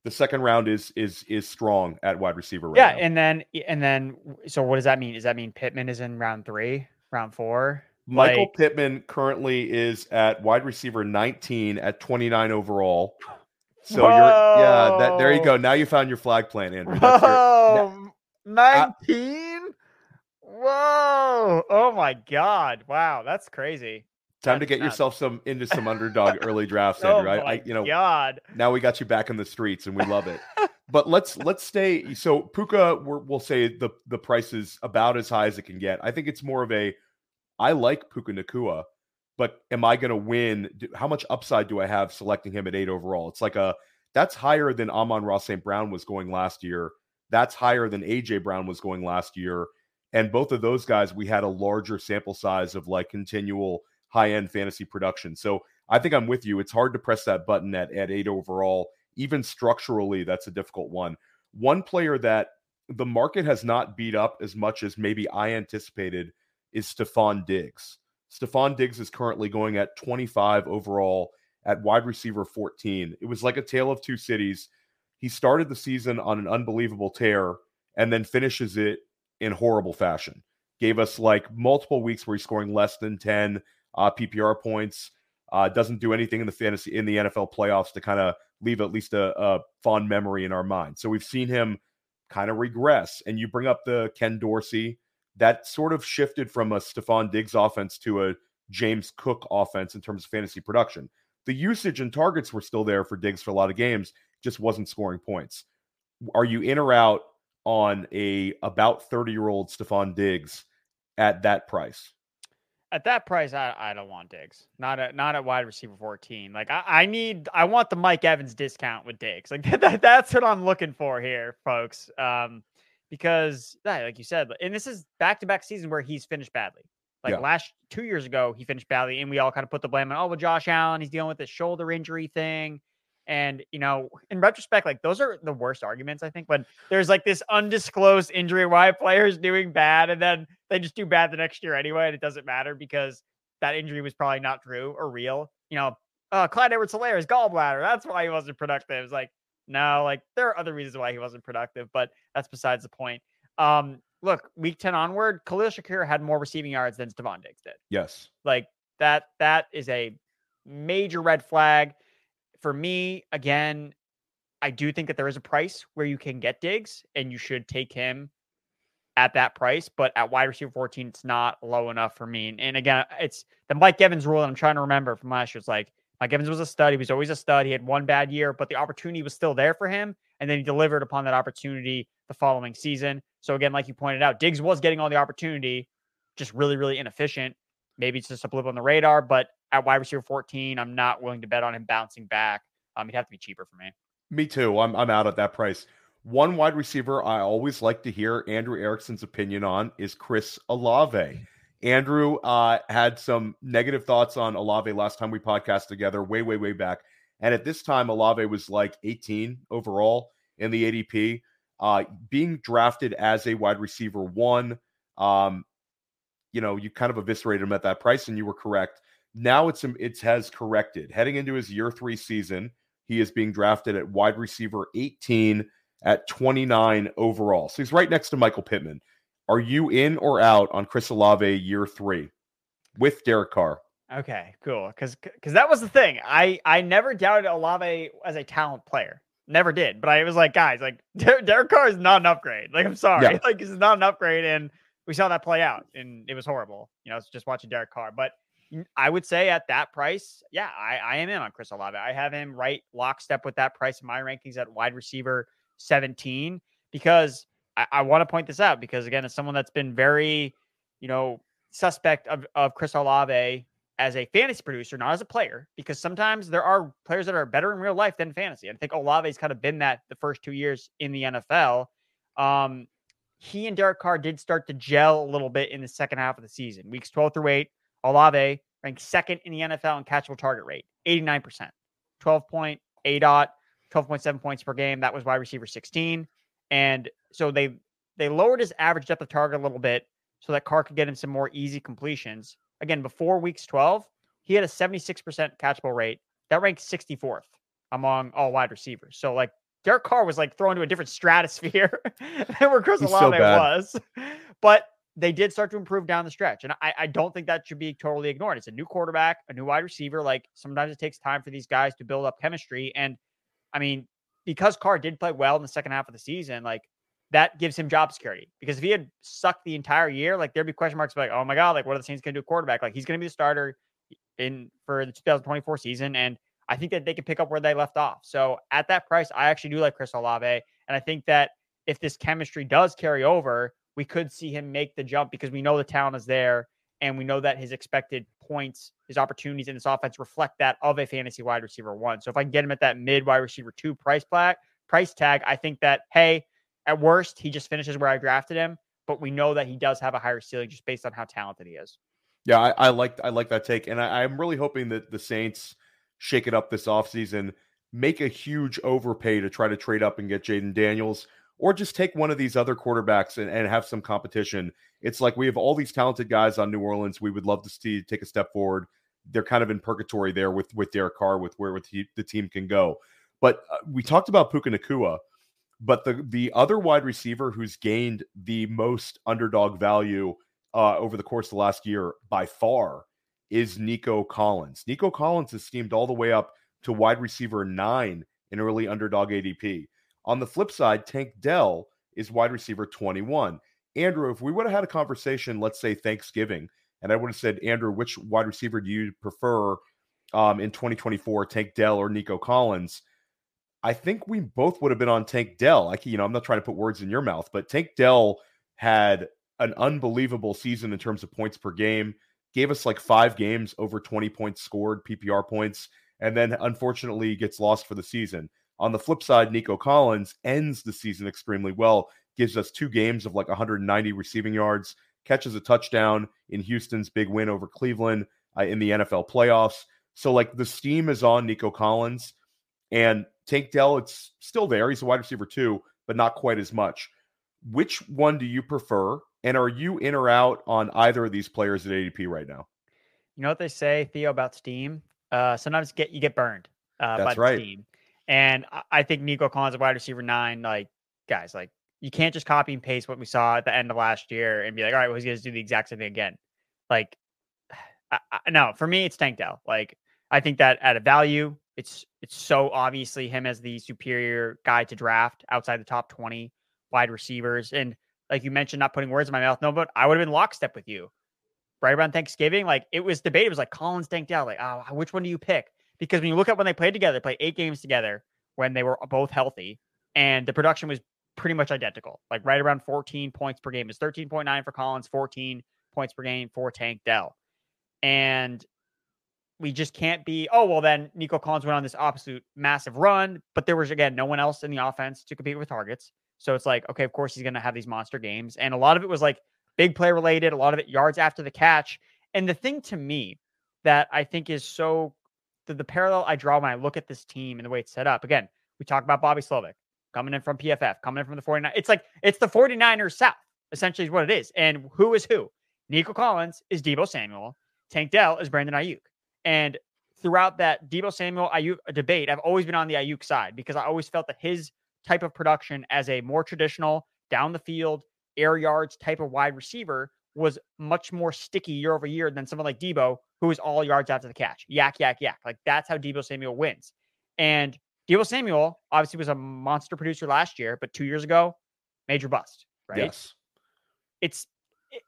The second round is is is strong at wide receiver right Yeah, now. and then and then so what does that mean? Does that mean Pittman is in round three, round four? Michael like, Pittman currently is at wide receiver 19 at 29 overall. So whoa. you're yeah, that there you go. Now you found your flag plan, Andrew. Whoa, 19? Uh, whoa. Oh my god. Wow, that's crazy. Time to get yourself some into some underdog early drafts, Andrew. oh I, I, you know, God. Now we got you back in the streets, and we love it. but let's let's stay. So Puka, we will say the the price is about as high as it can get. I think it's more of a. I like Puka Nacua, but am I going to win? How much upside do I have selecting him at eight overall? It's like a that's higher than Amon-Ra St. Brown was going last year. That's higher than AJ Brown was going last year. And both of those guys, we had a larger sample size of like continual high end fantasy production. So I think I'm with you. It's hard to press that button at, at eight overall. Even structurally, that's a difficult one. One player that the market has not beat up as much as maybe I anticipated is Stefon Diggs. Stefon Diggs is currently going at 25 overall at wide receiver 14. It was like a tale of two cities. He started the season on an unbelievable tear and then finishes it in horrible fashion. Gave us like multiple weeks where he's scoring less than 10 uh, PPR points. Uh, doesn't do anything in the fantasy in the NFL playoffs to kind of leave at least a, a fond memory in our mind. So we've seen him kind of regress. And you bring up the Ken Dorsey that sort of shifted from a Stefon Diggs offense to a James Cook offense in terms of fantasy production. The usage and targets were still there for Diggs for a lot of games, just wasn't scoring points. Are you in or out on a about 30 year old Stefon Diggs at that price? At that price, I, I don't want Diggs. Not at not at wide receiver 14. Like I, I need I want the Mike Evans discount with Diggs. Like that, that's what I'm looking for here, folks. Um, because like you said, and this is back to back season where he's finished badly. Like yeah. last two years ago, he finished badly, and we all kind of put the blame on, oh, well, Josh Allen, he's dealing with this shoulder injury thing. And, you know, in retrospect, like those are the worst arguments, I think, when there's like this undisclosed injury why a player is doing bad and then they just do bad the next year anyway. And it doesn't matter because that injury was probably not true or real. You know, uh, Clyde Edwards-Helaire's gallbladder. That's why he wasn't productive. It's like, no, like there are other reasons why he wasn't productive, but that's besides the point. Um, look, week 10 onward, Khalil Shakir had more receiving yards than Stefon Diggs did. Yes. Like that, that is a major red flag for me, again, I do think that there is a price where you can get Diggs and you should take him at that price. But at wide receiver 14, it's not low enough for me. And again, it's the Mike Evans rule that I'm trying to remember from last year. It's like Mike Evans was a stud. He was always a stud. He had one bad year, but the opportunity was still there for him. And then he delivered upon that opportunity the following season. So again, like you pointed out, Diggs was getting all the opportunity, just really, really inefficient. Maybe it's just a blip on the radar, but at wide receiver 14, I'm not willing to bet on him bouncing back. Um, he'd have to be cheaper for me. Me too. I'm I'm out at that price. One wide receiver I always like to hear Andrew Erickson's opinion on is Chris Olave. Andrew uh, had some negative thoughts on Olave last time we podcast together, way, way, way back. And at this time, Olave was like 18 overall in the ADP. Uh, being drafted as a wide receiver one, um, you know, you kind of eviscerated him at that price, and you were correct. Now it's um, it has corrected. Heading into his year three season, he is being drafted at wide receiver 18 at 29 overall. So he's right next to Michael Pittman. Are you in or out on Chris Olave year three with Derek Carr? Okay, cool. Because because that was the thing. I I never doubted Olave as a talent player. Never did. But I was like, guys, like Derek Carr is not an upgrade. Like I'm sorry, yeah. like it's not an upgrade, and we saw that play out, and it was horrible. You know, it's just watching Derek Carr. But I would say at that price, yeah, I, I am in on Chris Olave. I have him right lockstep with that price in my rankings at wide receiver 17 because I, I want to point this out because again, as someone that's been very, you know, suspect of, of Chris Olave as a fantasy producer, not as a player, because sometimes there are players that are better in real life than fantasy. I think Olave's kind of been that the first two years in the NFL. Um, he and Derek Carr did start to gel a little bit in the second half of the season. Weeks 12 through 8, Olave ranked second in the NFL in catchable target rate, 89%, 12.8 dot, 12.7 points per game. That was wide receiver 16. And so they they lowered his average depth of target a little bit so that Carr could get him some more easy completions. Again, before weeks 12, he had a 76% catchable rate. That ranked 64th among all wide receivers. So like Derek Carr was like thrown to a different stratosphere than where Chris Olave so was. But they did start to improve down the stretch. And I, I, don't think that should be totally ignored. It's a new quarterback, a new wide receiver. Like sometimes it takes time for these guys to build up chemistry. And I mean, because Carr did play well in the second half of the season, like that gives him job security. Because if he had sucked the entire year, like there'd be question marks like, oh my God, like what are the Saints gonna do quarterback? Like he's gonna be the starter in for the 2024 season. And I think that they can pick up where they left off. So at that price, I actually do like Chris Olave. And I think that if this chemistry does carry over, we could see him make the jump because we know the talent is there and we know that his expected points, his opportunities in this offense reflect that of a fantasy wide receiver one. So if I can get him at that mid wide receiver two price tag, price tag, I think that hey, at worst he just finishes where I drafted him, but we know that he does have a higher ceiling just based on how talented he is. Yeah, I, I like I like that take, and I, I'm really hoping that the Saints shake it up this offseason, make a huge overpay to try to trade up and get Jayden Daniels or just take one of these other quarterbacks and, and have some competition. It's like we have all these talented guys on New Orleans. We would love to see take a step forward. They're kind of in purgatory there with with Derek Carr, with where with he, the team can go. But uh, we talked about Puka Nacua, but the the other wide receiver who's gained the most underdog value uh, over the course of the last year by far is Nico Collins. Nico Collins is steamed all the way up to wide receiver nine in early underdog ADP. On the flip side, Tank Dell is wide receiver 21. Andrew, if we would have had a conversation, let's say Thanksgiving, and I would have said, Andrew, which wide receiver do you prefer um, in 2024, Tank Dell or Nico Collins? I think we both would have been on Tank Dell. I, you know, I'm not trying to put words in your mouth, but Tank Dell had an unbelievable season in terms of points per game. Gave us like five games over 20 points scored, PPR points, and then unfortunately gets lost for the season. On the flip side, Nico Collins ends the season extremely well, gives us two games of like 190 receiving yards, catches a touchdown in Houston's big win over Cleveland uh, in the NFL playoffs. So, like, the steam is on Nico Collins and Tank Dell, it's still there. He's a wide receiver too, but not quite as much. Which one do you prefer? And are you in or out on either of these players at ADP right now? You know what they say, Theo, about steam? Uh, sometimes get you get burned uh, That's by right. steam. And I think Nico Collins, a wide receiver nine, like guys, like you can't just copy and paste what we saw at the end of last year and be like, all right, well, he's going to do the exact same thing again. Like, I, I, no, for me, it's Tank Dell. Like, I think that at a value, it's it's so obviously him as the superior guy to draft outside the top twenty wide receivers. And like you mentioned, not putting words in my mouth, no, but I would have been lockstep with you right around Thanksgiving. Like it was debate. It was like Collins, Tank Dell. Like, oh, which one do you pick? Because when you look at when they played together, they played eight games together when they were both healthy, and the production was pretty much identical, like right around 14 points per game. It's 13.9 for Collins, 14 points per game for Tank Dell. And we just can't be, oh, well, then Nico Collins went on this absolute massive run, but there was, again, no one else in the offense to compete with targets. So it's like, okay, of course he's going to have these monster games. And a lot of it was like big play related, a lot of it yards after the catch. And the thing to me that I think is so the, the parallel I draw when I look at this team and the way it's set up. Again, we talk about Bobby Slowik coming in from PFF, coming in from the 49. It's like it's the 49ers South, essentially is what it is. And who is who? Nico Collins is Deebo Samuel. Tank Dell is Brandon Aiyuk. And throughout that Deebo Samuel Aiyuk uh, debate, I've always been on the Aiyuk side because I always felt that his type of production as a more traditional down the field air yards type of wide receiver was much more sticky year over year than someone like Deebo, who is all yards after the catch. Yak, yak, yak. Like that's how Deebo Samuel wins. And Deebo Samuel obviously was a monster producer last year, but two years ago, major bust, right? Yes. It's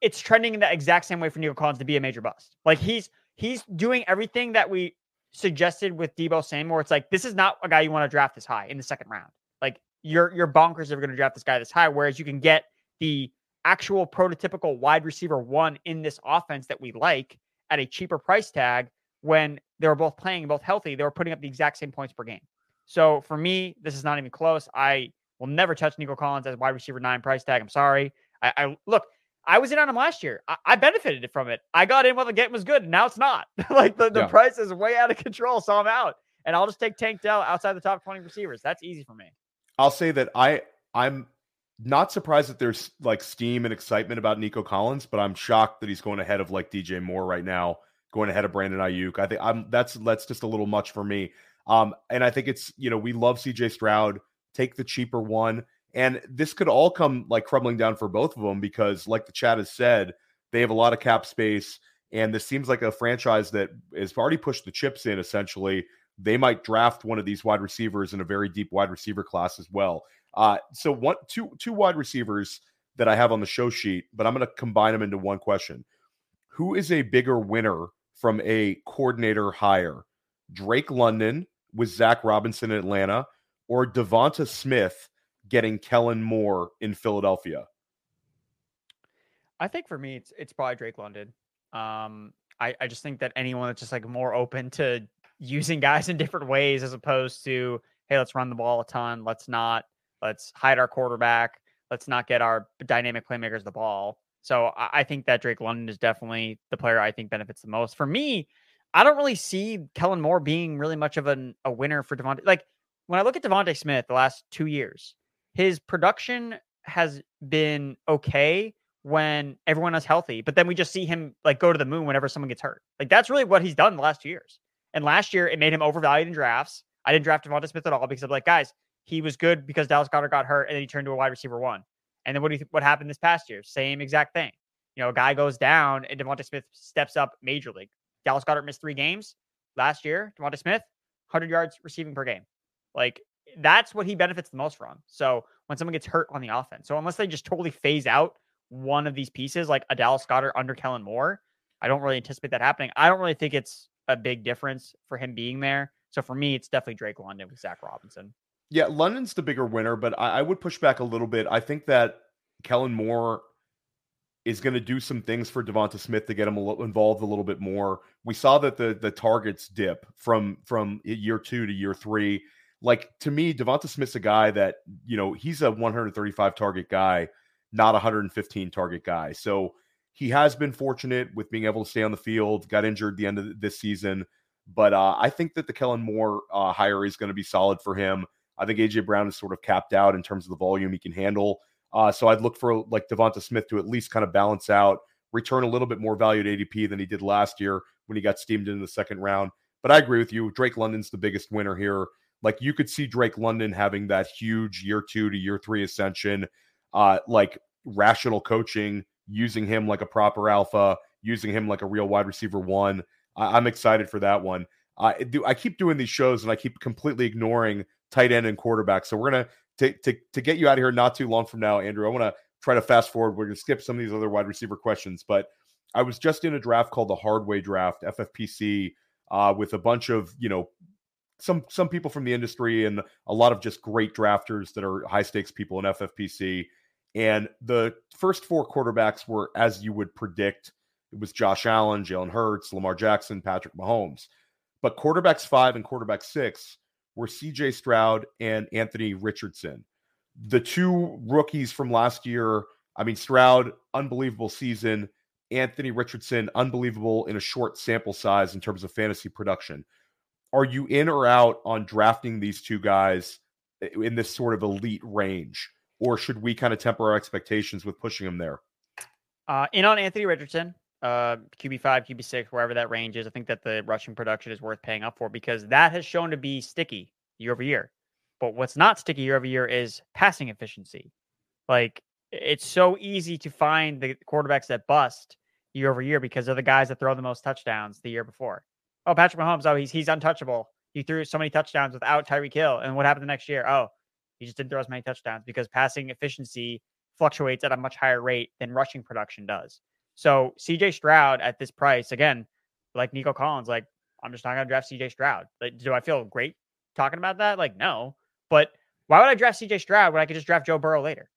it's trending in the exact same way for Nico Collins to be a major bust. Like he's he's doing everything that we suggested with Deebo Samuel. It's like this is not a guy you want to draft this high in the second round. Like you're you're bonkers if you're going to draft this guy this high. Whereas you can get the actual prototypical wide receiver one in this offense that we like at a cheaper price tag when they were both playing both healthy, they were putting up the exact same points per game. So for me, this is not even close. I will never touch Nico Collins as wide receiver nine price tag. I'm sorry. I, I look, I was in on him last year. I, I, benefited from it. I got in while the game was good. Now it's not. like the, the yeah. price is way out of control. So I'm out. And I'll just take Tank Dell outside the top 20 receivers. That's easy for me. I'll say that I I'm not surprised that there's like steam and excitement about Nico Collins, but I'm shocked that he's going ahead of like DJ Moore right now, going ahead of Brandon Aiyuk. I think I'm that's that's just a little much for me. Um, and I think it's you know we love CJ Stroud. Take the cheaper one. And this could all come like crumbling down for both of them because, like the chat has said, they have a lot of cap space. And this seems like a franchise that has already pushed the chips in essentially. They might draft one of these wide receivers in a very deep wide receiver class as well. Uh, so one, two, two wide receivers that I have on the show sheet, but I'm going to combine them into one question. Who is a bigger winner from a coordinator hire? Drake London with Zach Robinson in Atlanta or Devonta Smith getting Kellen Moore in Philadelphia? I think for me, it's it's probably Drake London. Um, I, I just think that anyone that's just like more open to using guys in different ways as opposed to, hey, let's run the ball a ton. Let's not, let's hide our quarterback. Let's not get our dynamic playmakers the ball. So I, think that Drake London is definitely the player I think benefits the most. For me, I don't really see Kellen Moore being really much of an, a winner for Devonta. Like when I look at DeVonta Smith the last two years, his production has been okay when everyone is healthy, but then we just see him like go to the moon whenever someone gets hurt. Like that's really what he's done the last two years. And last year it made him overvalued in drafts. I didn't draft Devonta Smith at all because I'm like, guys, he was good because Dallas Goedert got hurt and then he turned to a wide receiver one. And then what do you th- what happened this past year? Same exact thing. You know, a guy goes down and Devonta Smith steps up major league. Dallas Goedert missed three games last year. Devonta Smith, 100 yards receiving per game. Like that's what he benefits the most from. So when someone gets hurt on the offense, so unless they just totally phase out one of these pieces, like a Dallas Goedert under Kellen Moore, I don't really anticipate that happening. I don't really think it's a big difference for him being there. So for me, it's definitely Drake London with Zach Robinson. Yeah, London's the bigger winner, but I, I would push back a little bit. I think that Kellen Moore is going to do some things for Devonta Smith to get him a little involved a little bit more. We saw that the the targets dip from from year two to year three like to me, Devonta Smith's a guy that, you know, he's a 135 target guy, not a 115 target guy. So he has been fortunate with being able to stay on the field, got injured the end of this season. But uh, I think that the Kellen Moore uh, hire is going to be solid for him. I think AJ Brown is sort of capped out in terms of the volume he can handle. Uh, so I'd look for like Devonta Smith to at least kind of balance out, return a little bit more value to ADP than he did last year when he got steamed in the second round. But I agree with you. Drake London's the biggest winner here. Like you could see Drake London having that huge year two to year three ascension, uh, like rational coaching, using him like a proper alpha, using him like a real wide receiver one. I- am excited for that one. I do. I keep doing these shows and I keep completely ignoring tight end and quarterback. So we're gonna to to to get you out of here not too long from now, Andrew. I want to try to fast forward. We're gonna skip some of these other wide receiver questions, but I was just in a draft called the Hardway Draft (FFPC) uh, with a bunch of you know some some people from the industry and a lot of just great drafters that are high stakes people in FFPC. And the first four quarterbacks were as you would predict. It was Josh Allen, Jalen Hurts, Lamar Jackson, Patrick Mahomes. But quarterbacks five and quarterback six were CJ Stroud and Anthony Richardson. The two rookies from last year, I mean, Stroud, unbelievable season. Anthony Richardson, unbelievable in a short sample size in terms of fantasy production are you in or out on drafting these two guys eh, in this sort of elite range, or should we kind of temper our expectations with pushing them there? Uh, in on Anthony Richardson, uh, QB five, QB six, wherever that range is. I think that the rushing production is worth paying up for because that has shown to be sticky year over year. But what's not sticky year over year is passing efficiency. Like it's so easy to find the quarterbacks that bust year over year because they're the guys that throw the most touchdowns the year before oh, Patrick Mahomes, oh, he's he's untouchable. He threw so many touchdowns without Tyreek Hill. And what happened the next year? Oh, he just didn't throw as many touchdowns because passing efficiency fluctuates at a much higher rate than rushing production does. So CJ Stroud at this price, again, like Nico Collins, like I'm just not gonna draft CJ Stroud. Like, do I feel great talking about that? Like, no. But why would I draft CJ Stroud when I could just draft Joe Burrow later?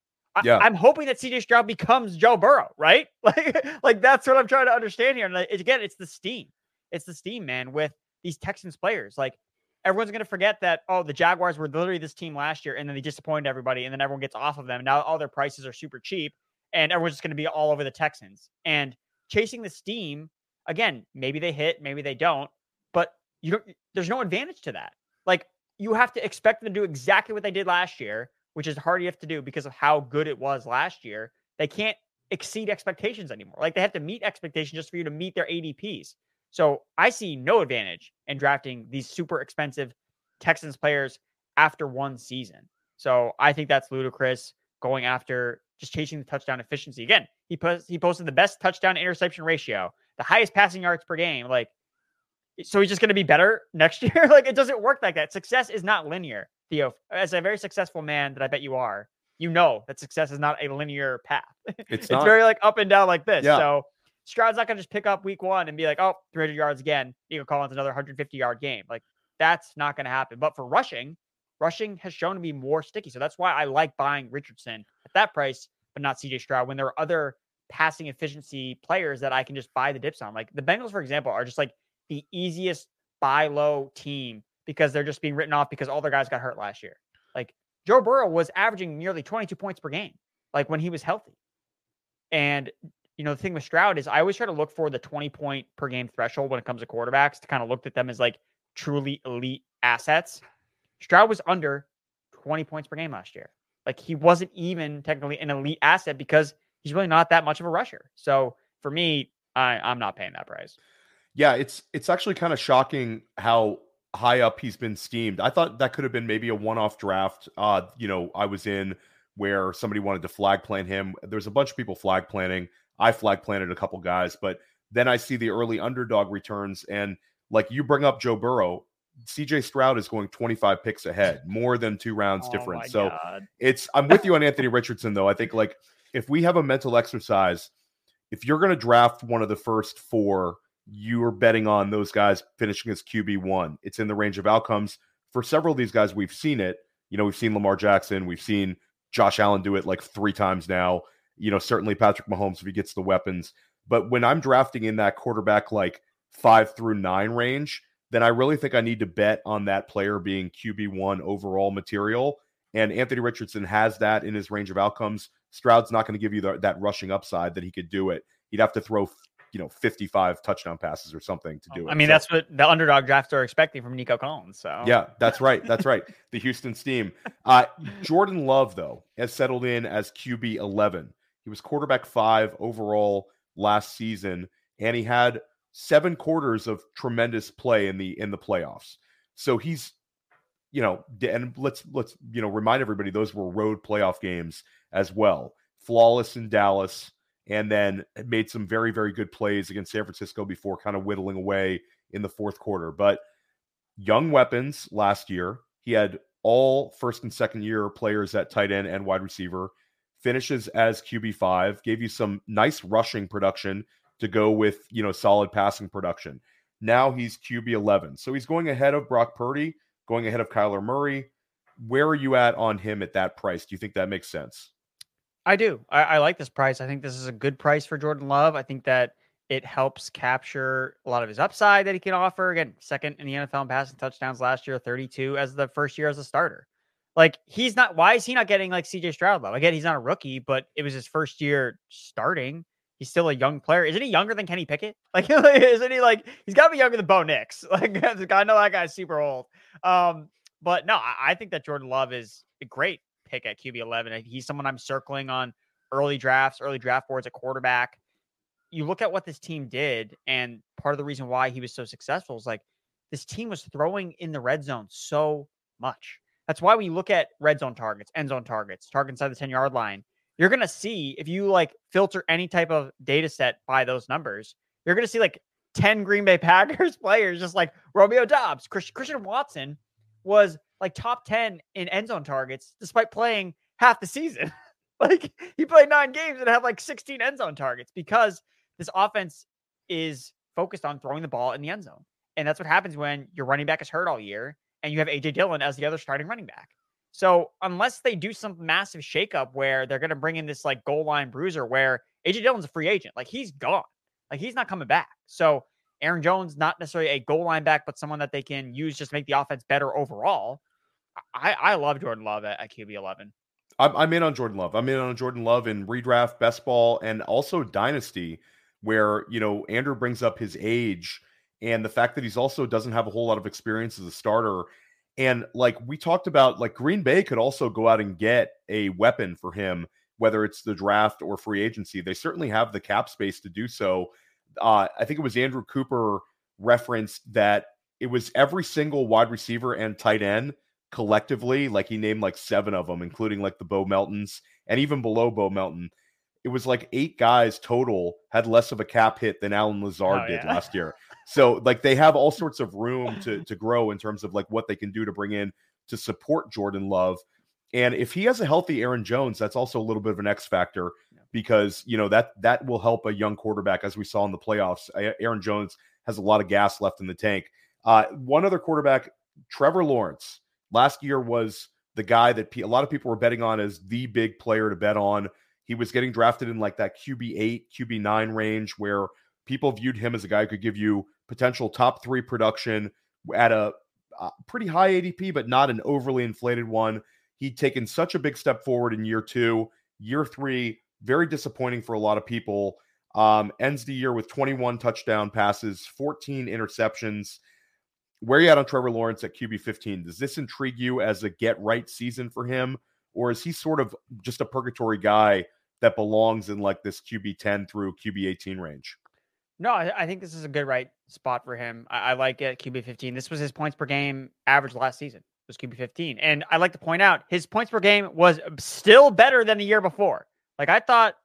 Yeah. I, am hoping that CJ Stroud becomes Joe Burrow, right? Like, like that's what I'm trying to understand here. And like, again, it's the steam it's the steam, man, with these Texans players. Like everyone's going to forget that, oh, the Jaguars were literally this team last year and then they disappointed everybody and then everyone gets off of them. Now all their prices are super cheap. And everyone's just going to be all over the Texans. And chasing the steam, again, maybe they hit, maybe they don't, but you don't there's no advantage to that. Like you have to expect them to do exactly what they did last year, which is hard enough to do because of how good it was last year. They can't exceed expectations anymore. Like they have to meet expectations just for you to meet their ADPs. So I see no advantage in drafting these super expensive Texans players after one season. So I think that's ludicrous going after just chasing the touchdown efficiency. Again, he post, he posted the best touchdown interception ratio, the highest passing yards per game. Like, so he's just going to be better next year. like, it doesn't work like that. Success is not linear, Theo. As a very successful man that I bet you are, you know that success is not a linear path. It's, it's very like up and down like this. Yeah. So Stroud's not going to just pick up week one and be like, oh, 300 yards again. Nico Collins, another 150 yard game. Like, that's not going to happen. But for rushing, rushing has shown to be more sticky. So that's why I like buying Richardson at that price, but not CJ Stroud when there are other passing efficiency players that I can just buy the dips on. Like the Bengals, for example, are just like the easiest buy low team because they're just being written off because all their guys got hurt last year. Like Joe Burrow was averaging nearly 22 points per game, like when he was healthy. And you know, the thing with Stroud is I always try to look for the 20 point per game threshold when it comes to quarterbacks to kind of look at them as like truly elite assets. Stroud was under 20 points per game last year. Like he wasn't even technically an elite asset because he's really not that much of a rusher. So for me, I, I'm not paying that price. Yeah, it's it's actually kind of shocking how high up he's been steamed. I thought that could have been maybe a one-off draft. Uh, you know, I was in where somebody wanted to flag plan him. There's a bunch of people flag planning. I flag planted a couple guys, but then I see the early underdog returns and like you bring up Joe Burrow, CJ Stroud is going 25 picks ahead, more than two rounds Oh different. So God. it's I'm with you on Anthony Richardson though. I think like if we have a mental exercise, if you're going to draft one of the first four, you're betting on those guys finishing as QB one. It's in the range of outcomes for several of these guys. We've seen it. You know, we've seen Lamar Jackson, we've seen Josh Allen do it like three times now. You know, certainly Patrick Mahomes if he gets the weapons. But when I'm drafting in that quarterback like five through nine range, then I really think I need to bet on that player being QB1 overall material. And Anthony Richardson has that in his range of outcomes. Stroud's not going to give you the, that rushing upside that he could do it. He'd have to throw, you know, 55 touchdown passes or something to do it. I mean, So- that's what the underdog drafts are expecting from Nico Collins. So yeah, that's right. That's right. The Houston Steam. Uh, Jordan Love, though, has settled in as QB 11. He was quarterback five overall last season, and he had seven quarters of tremendous play in the in the playoffs. So he's, you know, and let's let's you know remind everybody those were road playoff games as well. Flawless in Dallas, and then made some very very good plays against San Francisco before kind of whittling away in the fourth quarter. But young weapons last year. He had all first and second year players at tight end and wide receiver. Finishes as QB five. Gave you some nice rushing production to go with you know solid passing production. Now he's QB eleven, so he's going ahead of Brock Purdy, going ahead of Kyler Murray. Where are you at on him at that price? Do you think that makes sense? I do. I, I like this price. I think this is a good price for Jordan Love. I think that it helps capture a lot of his upside that he can offer. Again, second in the NFL in passing touchdowns last year, 32 as the first year as a starter. Like he's not. Why is he not getting like CJ Stroud love? Again, he's not a rookie, but it was his first year starting. He's still a young player. Isn't he younger than Kenny Pickett? Like, isn't he like he's got to be younger than Bo Nix? Like, I know that guy's super old. Um, but no, I, I think that Jordan Love is a great pick at QB 11. He's someone I'm circling on early drafts, early draft boards at quarterback. You look at what this team did, and part of the reason why he was so successful is like this team was throwing in the red zone so much. That's why when you look at red zone targets, end zone targets, target inside the 10 yard line, you're going to see if you like filter any type of data set by those numbers, you're going to see like 10 Green Bay Packers players, just like Romeo Doubs, Chris, Christian Watson was like top 10 in end zone targets despite playing half the season. like he played nine games and had like 16 end zone targets because this offense is focused on throwing the ball in the end zone. And that's what happens when your running back is hurt all year and you have AJ Dillon as the other starting running back. So unless they do some massive shakeup where they're going to bring in this like goal line bruiser where AJ Dillon's a free agent, like he's gone, like he's not coming back. So Aaron Jones, not necessarily a goal line back, but someone that they can use just to make the offense better overall. I, I love Jordan Love at, at QB 11. I'm, I'm in on Jordan Love. I'm in on Jordan Love in redraft, best ball, and also dynasty, where you know Andrew brings up his age and the fact that he's also doesn't have a whole lot of experience as a starter. And like we talked about, like Green Bay could also go out and get a weapon for him, whether it's the draft or free agency. They certainly have the cap space to do so. Uh, I think it was Andrew Cooper referenced that it was every single wide receiver and tight end collectively. Like he named like seven of them, including like the Bo Meltons and even below Bo Melton. It was like eight guys total had less of a cap hit than Allen Lazard oh, did yeah. last year. So like they have all sorts of room to to grow in terms of like what they can do to bring in to support Jordan Love. And if he has a healthy Aaron Jones, that's also a little bit of an X factor because you know that that will help a young quarterback as we saw in the playoffs. Aaron Jones has a lot of gas left in the tank. Uh, one other quarterback, Trevor Lawrence, last year was the guy that a lot of people were betting on as the big player to bet on. He was getting drafted in like that QB eight, QB nine range where people viewed him as a guy who could give you potential top three production at a, a pretty high ADP, but not an overly inflated one. He'd taken such a big step forward in year two. Year three, very disappointing for a lot of people. Um, ends the year with 21 touchdown passes, 14 interceptions. Where you at on Trevor Lawrence at QB 15? Does this intrigue you as a get right season for him? Or is he sort of just a purgatory guy that belongs in like this QB 10 through QB 18 range? No, I, think this is a good right spot for him. I, I like it. QB 15. This was his points per game average last season. Was QB 15. And I like to point out his points per game was still better than the year before. Like I thought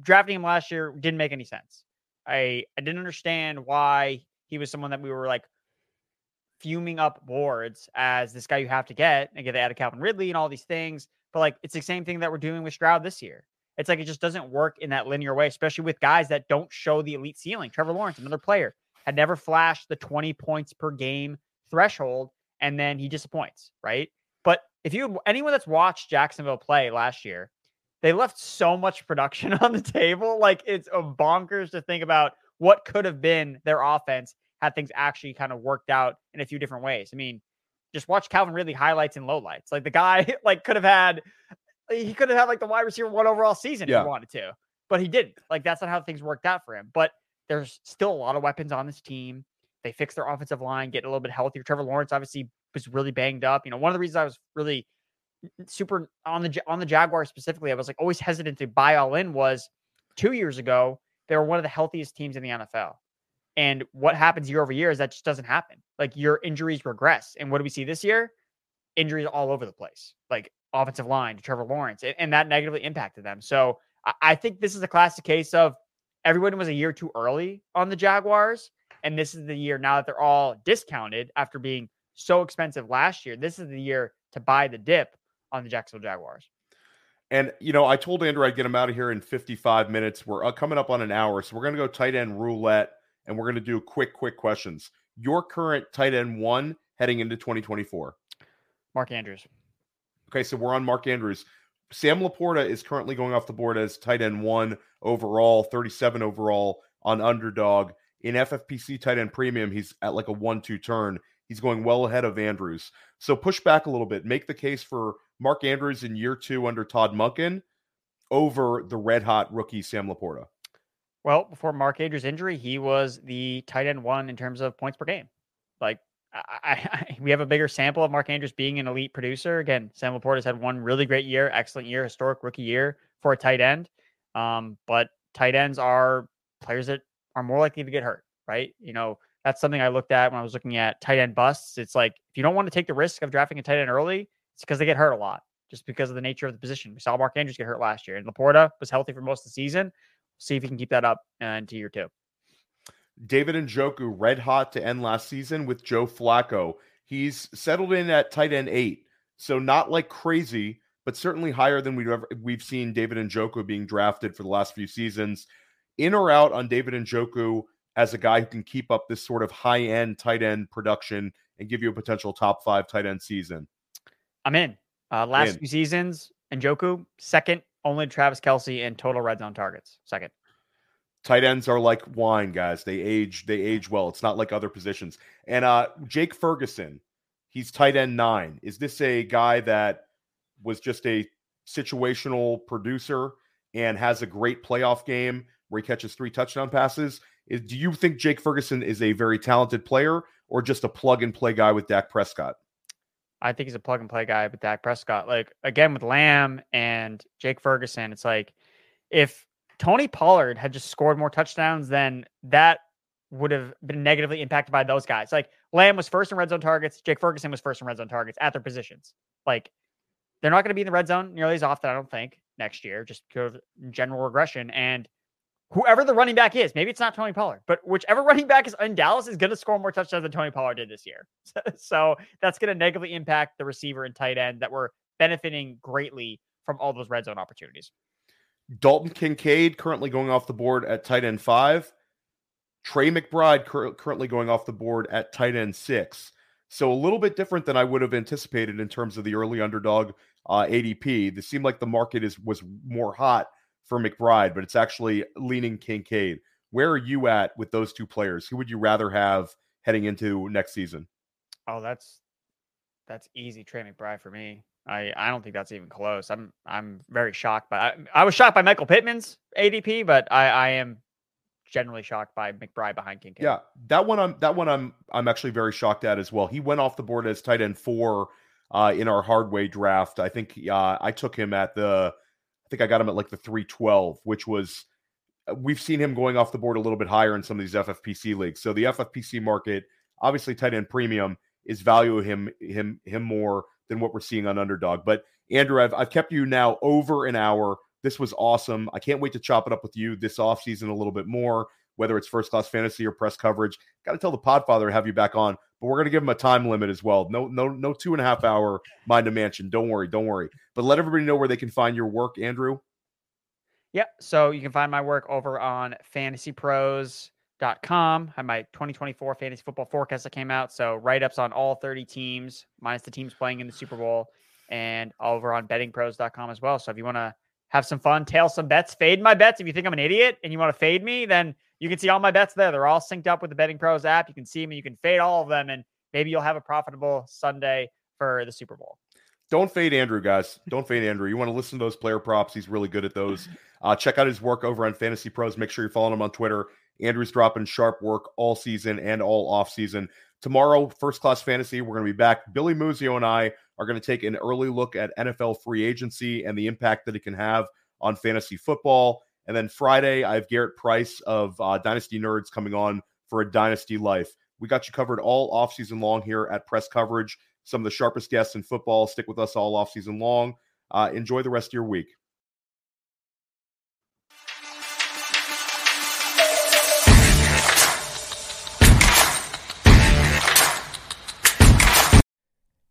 drafting him last year didn't make any sense. I I didn't understand why he was someone that we were like fuming up boards as this guy you have to get and get the added Calvin Ridley and all these things. But like it's the same thing that we're doing with Stroud this year. It's like it just doesn't work in that linear way, especially with guys that don't show the elite ceiling. Trevor Lawrence, another player, had never flashed the 20 points per game threshold, and then he disappoints, right? But if you anyone that's watched Jacksonville play last year, they left so much production on the table. Like it's a bonkers to think about what could have been their offense had things actually kind of worked out in a few different ways. I mean, just watch Calvin Ridley highlights and lowlights. Like the guy like could have had he could have had like the wide receiver one overall season yeah. if he wanted to, but he didn't. Like that's not how things worked out for him. But there's still a lot of weapons on this team. They fixed their offensive line, get a little bit healthier. Trevor Lawrence obviously was really banged up. You know, one of the reasons I was really super on the on the Jaguars specifically, I was like always hesitant to buy all in was two years ago they were one of the healthiest teams in the NFL. And what happens year over year is that just doesn't happen. Like your injuries regress. And what do we see this year? Injuries all over the place. Like offensive line to Trevor Lawrence, and, and that negatively impacted them. So I, I think this is a classic case of everyone was a year too early on the Jaguars. And this is the year now that they're all discounted after being so expensive last year. This is the year to buy the dip on the Jacksonville Jaguars. And, you know, I told Andrew I'd get him out of here in 55 minutes. We're uh, coming up on an hour. So we're going to go tight end roulette and we're going to do quick, quick questions. Your current tight end one heading into 2024? Mark Andrews. Okay, so we're on Mark Andrews. Sam LaPorta is currently going off the board as tight end one overall, 37 overall on underdog. In FFPC tight end premium, he's at like a one two turn. He's going well ahead of Andrews. So push back a little bit. Make the case for Mark Andrews in year two under Todd Monken over the red hot rookie Sam LaPorta. Well, before Mark Andrews' injury, he was the tight end one in terms of points per game. Like I, I, we have a bigger sample of Mark Andrews being an elite producer. Again, Sam LaPorta has had one really great year, excellent year, historic rookie year for a tight end. Um, but tight ends are players that are more likely to get hurt, right? You know, that's something I looked at when I was looking at tight end busts. It's like if you don't want to take the risk of drafting a tight end early, it's because they get hurt a lot, just because of the nature of the position. We saw Mark Andrews get hurt last year, and LaPorta was healthy for most of the season. See if he can keep that up uh, into year two. David Njoku red hot to end last season with Joe Flacco. He's settled in at tight end eight, so not like crazy, but certainly higher than we've ever we've seen David Njoku being drafted for the last few seasons. In or out on David Njoku as a guy who can keep up this sort of high end tight end production and give you a potential top five tight end season. I'm in. Uh, last in. few seasons, Njoku second, only Travis Kelce in total red zone targets. Second. Tight ends are like wine, guys. They age, they age well. It's not like other positions. And uh Jake Ferguson, he's tight end nine. Is this a guy that was just a situational producer and has a great playoff game where he catches three touchdown passes. Is, do you think Jake Ferguson is a very talented player or just a plug and play guy with Dak Prescott? I think he's a plug and play guy with Dak Prescott. Like again with Lamb and Jake Ferguson, it's like if Tony Pollard had just scored more touchdowns, than that would have been negatively impacted by those guys. Like Lamb was first in red zone targets, Jake Ferguson was first in red zone targets at their positions. Like they're not going to be in the red zone nearly as often, I don't think, next year, just because of general regression. And whoever the running back is, maybe it's not Tony Pollard, but whichever running back is in Dallas is going to score more touchdowns than Tony Pollard did this year. so that's going to negatively impact the receiver and tight end that were benefiting greatly from all those red zone opportunities. Dalton Kincaid currently going off the board at tight end five. Trey McBride cur- currently going off the board at tight end six. So a little bit different than I would have anticipated in terms of the early underdog uh, ADP. This seemed like the market is was more hot for McBride, but it's actually leaning Kincaid. Where are you at with those two players? Who would you rather have heading into next season? Oh, that's that's easy, Trey McBride for me. I, I don't think that's even close. I'm I'm very shocked by I, I was shocked by Michael Pittman's ADP, but I, I am generally shocked by McBride behind Kincaid. Yeah, that one I'm that one I'm I'm actually very shocked at as well. He went off the board as tight end four uh, in our hardway draft. I think uh, I took him at the I think I got him at like the 312, which was uh, we've seen him going off the board a little bit higher in some of these FFPC leagues. So the FFPC market, obviously tight end premium, is value him him him more than what we're seeing on underdog. But Andrew, I've I've kept you now over an hour. This was awesome. I can't wait to chop it up with you this offseason a little bit more, whether it's first class fantasy or press coverage. Got to tell the Podfather to have you back on, but we're going to give him a time limit as well. No, no, no two and a half hour mind a mansion. Don't worry, don't worry. But let everybody know where they can find your work, Andrew. Yep. So you can find my work over on fantasypros.com. I have my 2024 fantasy football forecast that came out. So write ups on all 30 teams, minus the teams playing in the Super Bowl, and over on bettingpros.com as well. So if you want to have some fun, tail some bets, fade my bets. If you think I'm an idiot and you want to fade me, then you can see all my bets there. They're all synced up with the Betting Pros app. You can see them and you can fade all of them, and maybe you'll have a profitable Sunday for the Super Bowl. Don't fade Andrew, guys. Don't fade Andrew. You want to listen to those player props. He's really good at those. Uh, check out his work over on Fantasy Pros. Make sure you're following him on Twitter. Andrew's dropping sharp work all season and all off season. Tomorrow, First Class Fantasy, we're going to be back. Billy Muzio and I are going to take an early look at NFL free agency and the impact that it can have on fantasy football. And then Friday, I have Garrett Price of uh, Dynasty Nerds coming on for a Dynasty Life. We got you covered all offseason long here at Press Coverage. Some of the sharpest guests in football. Stick with us all offseason long. Uh, enjoy the rest of your week.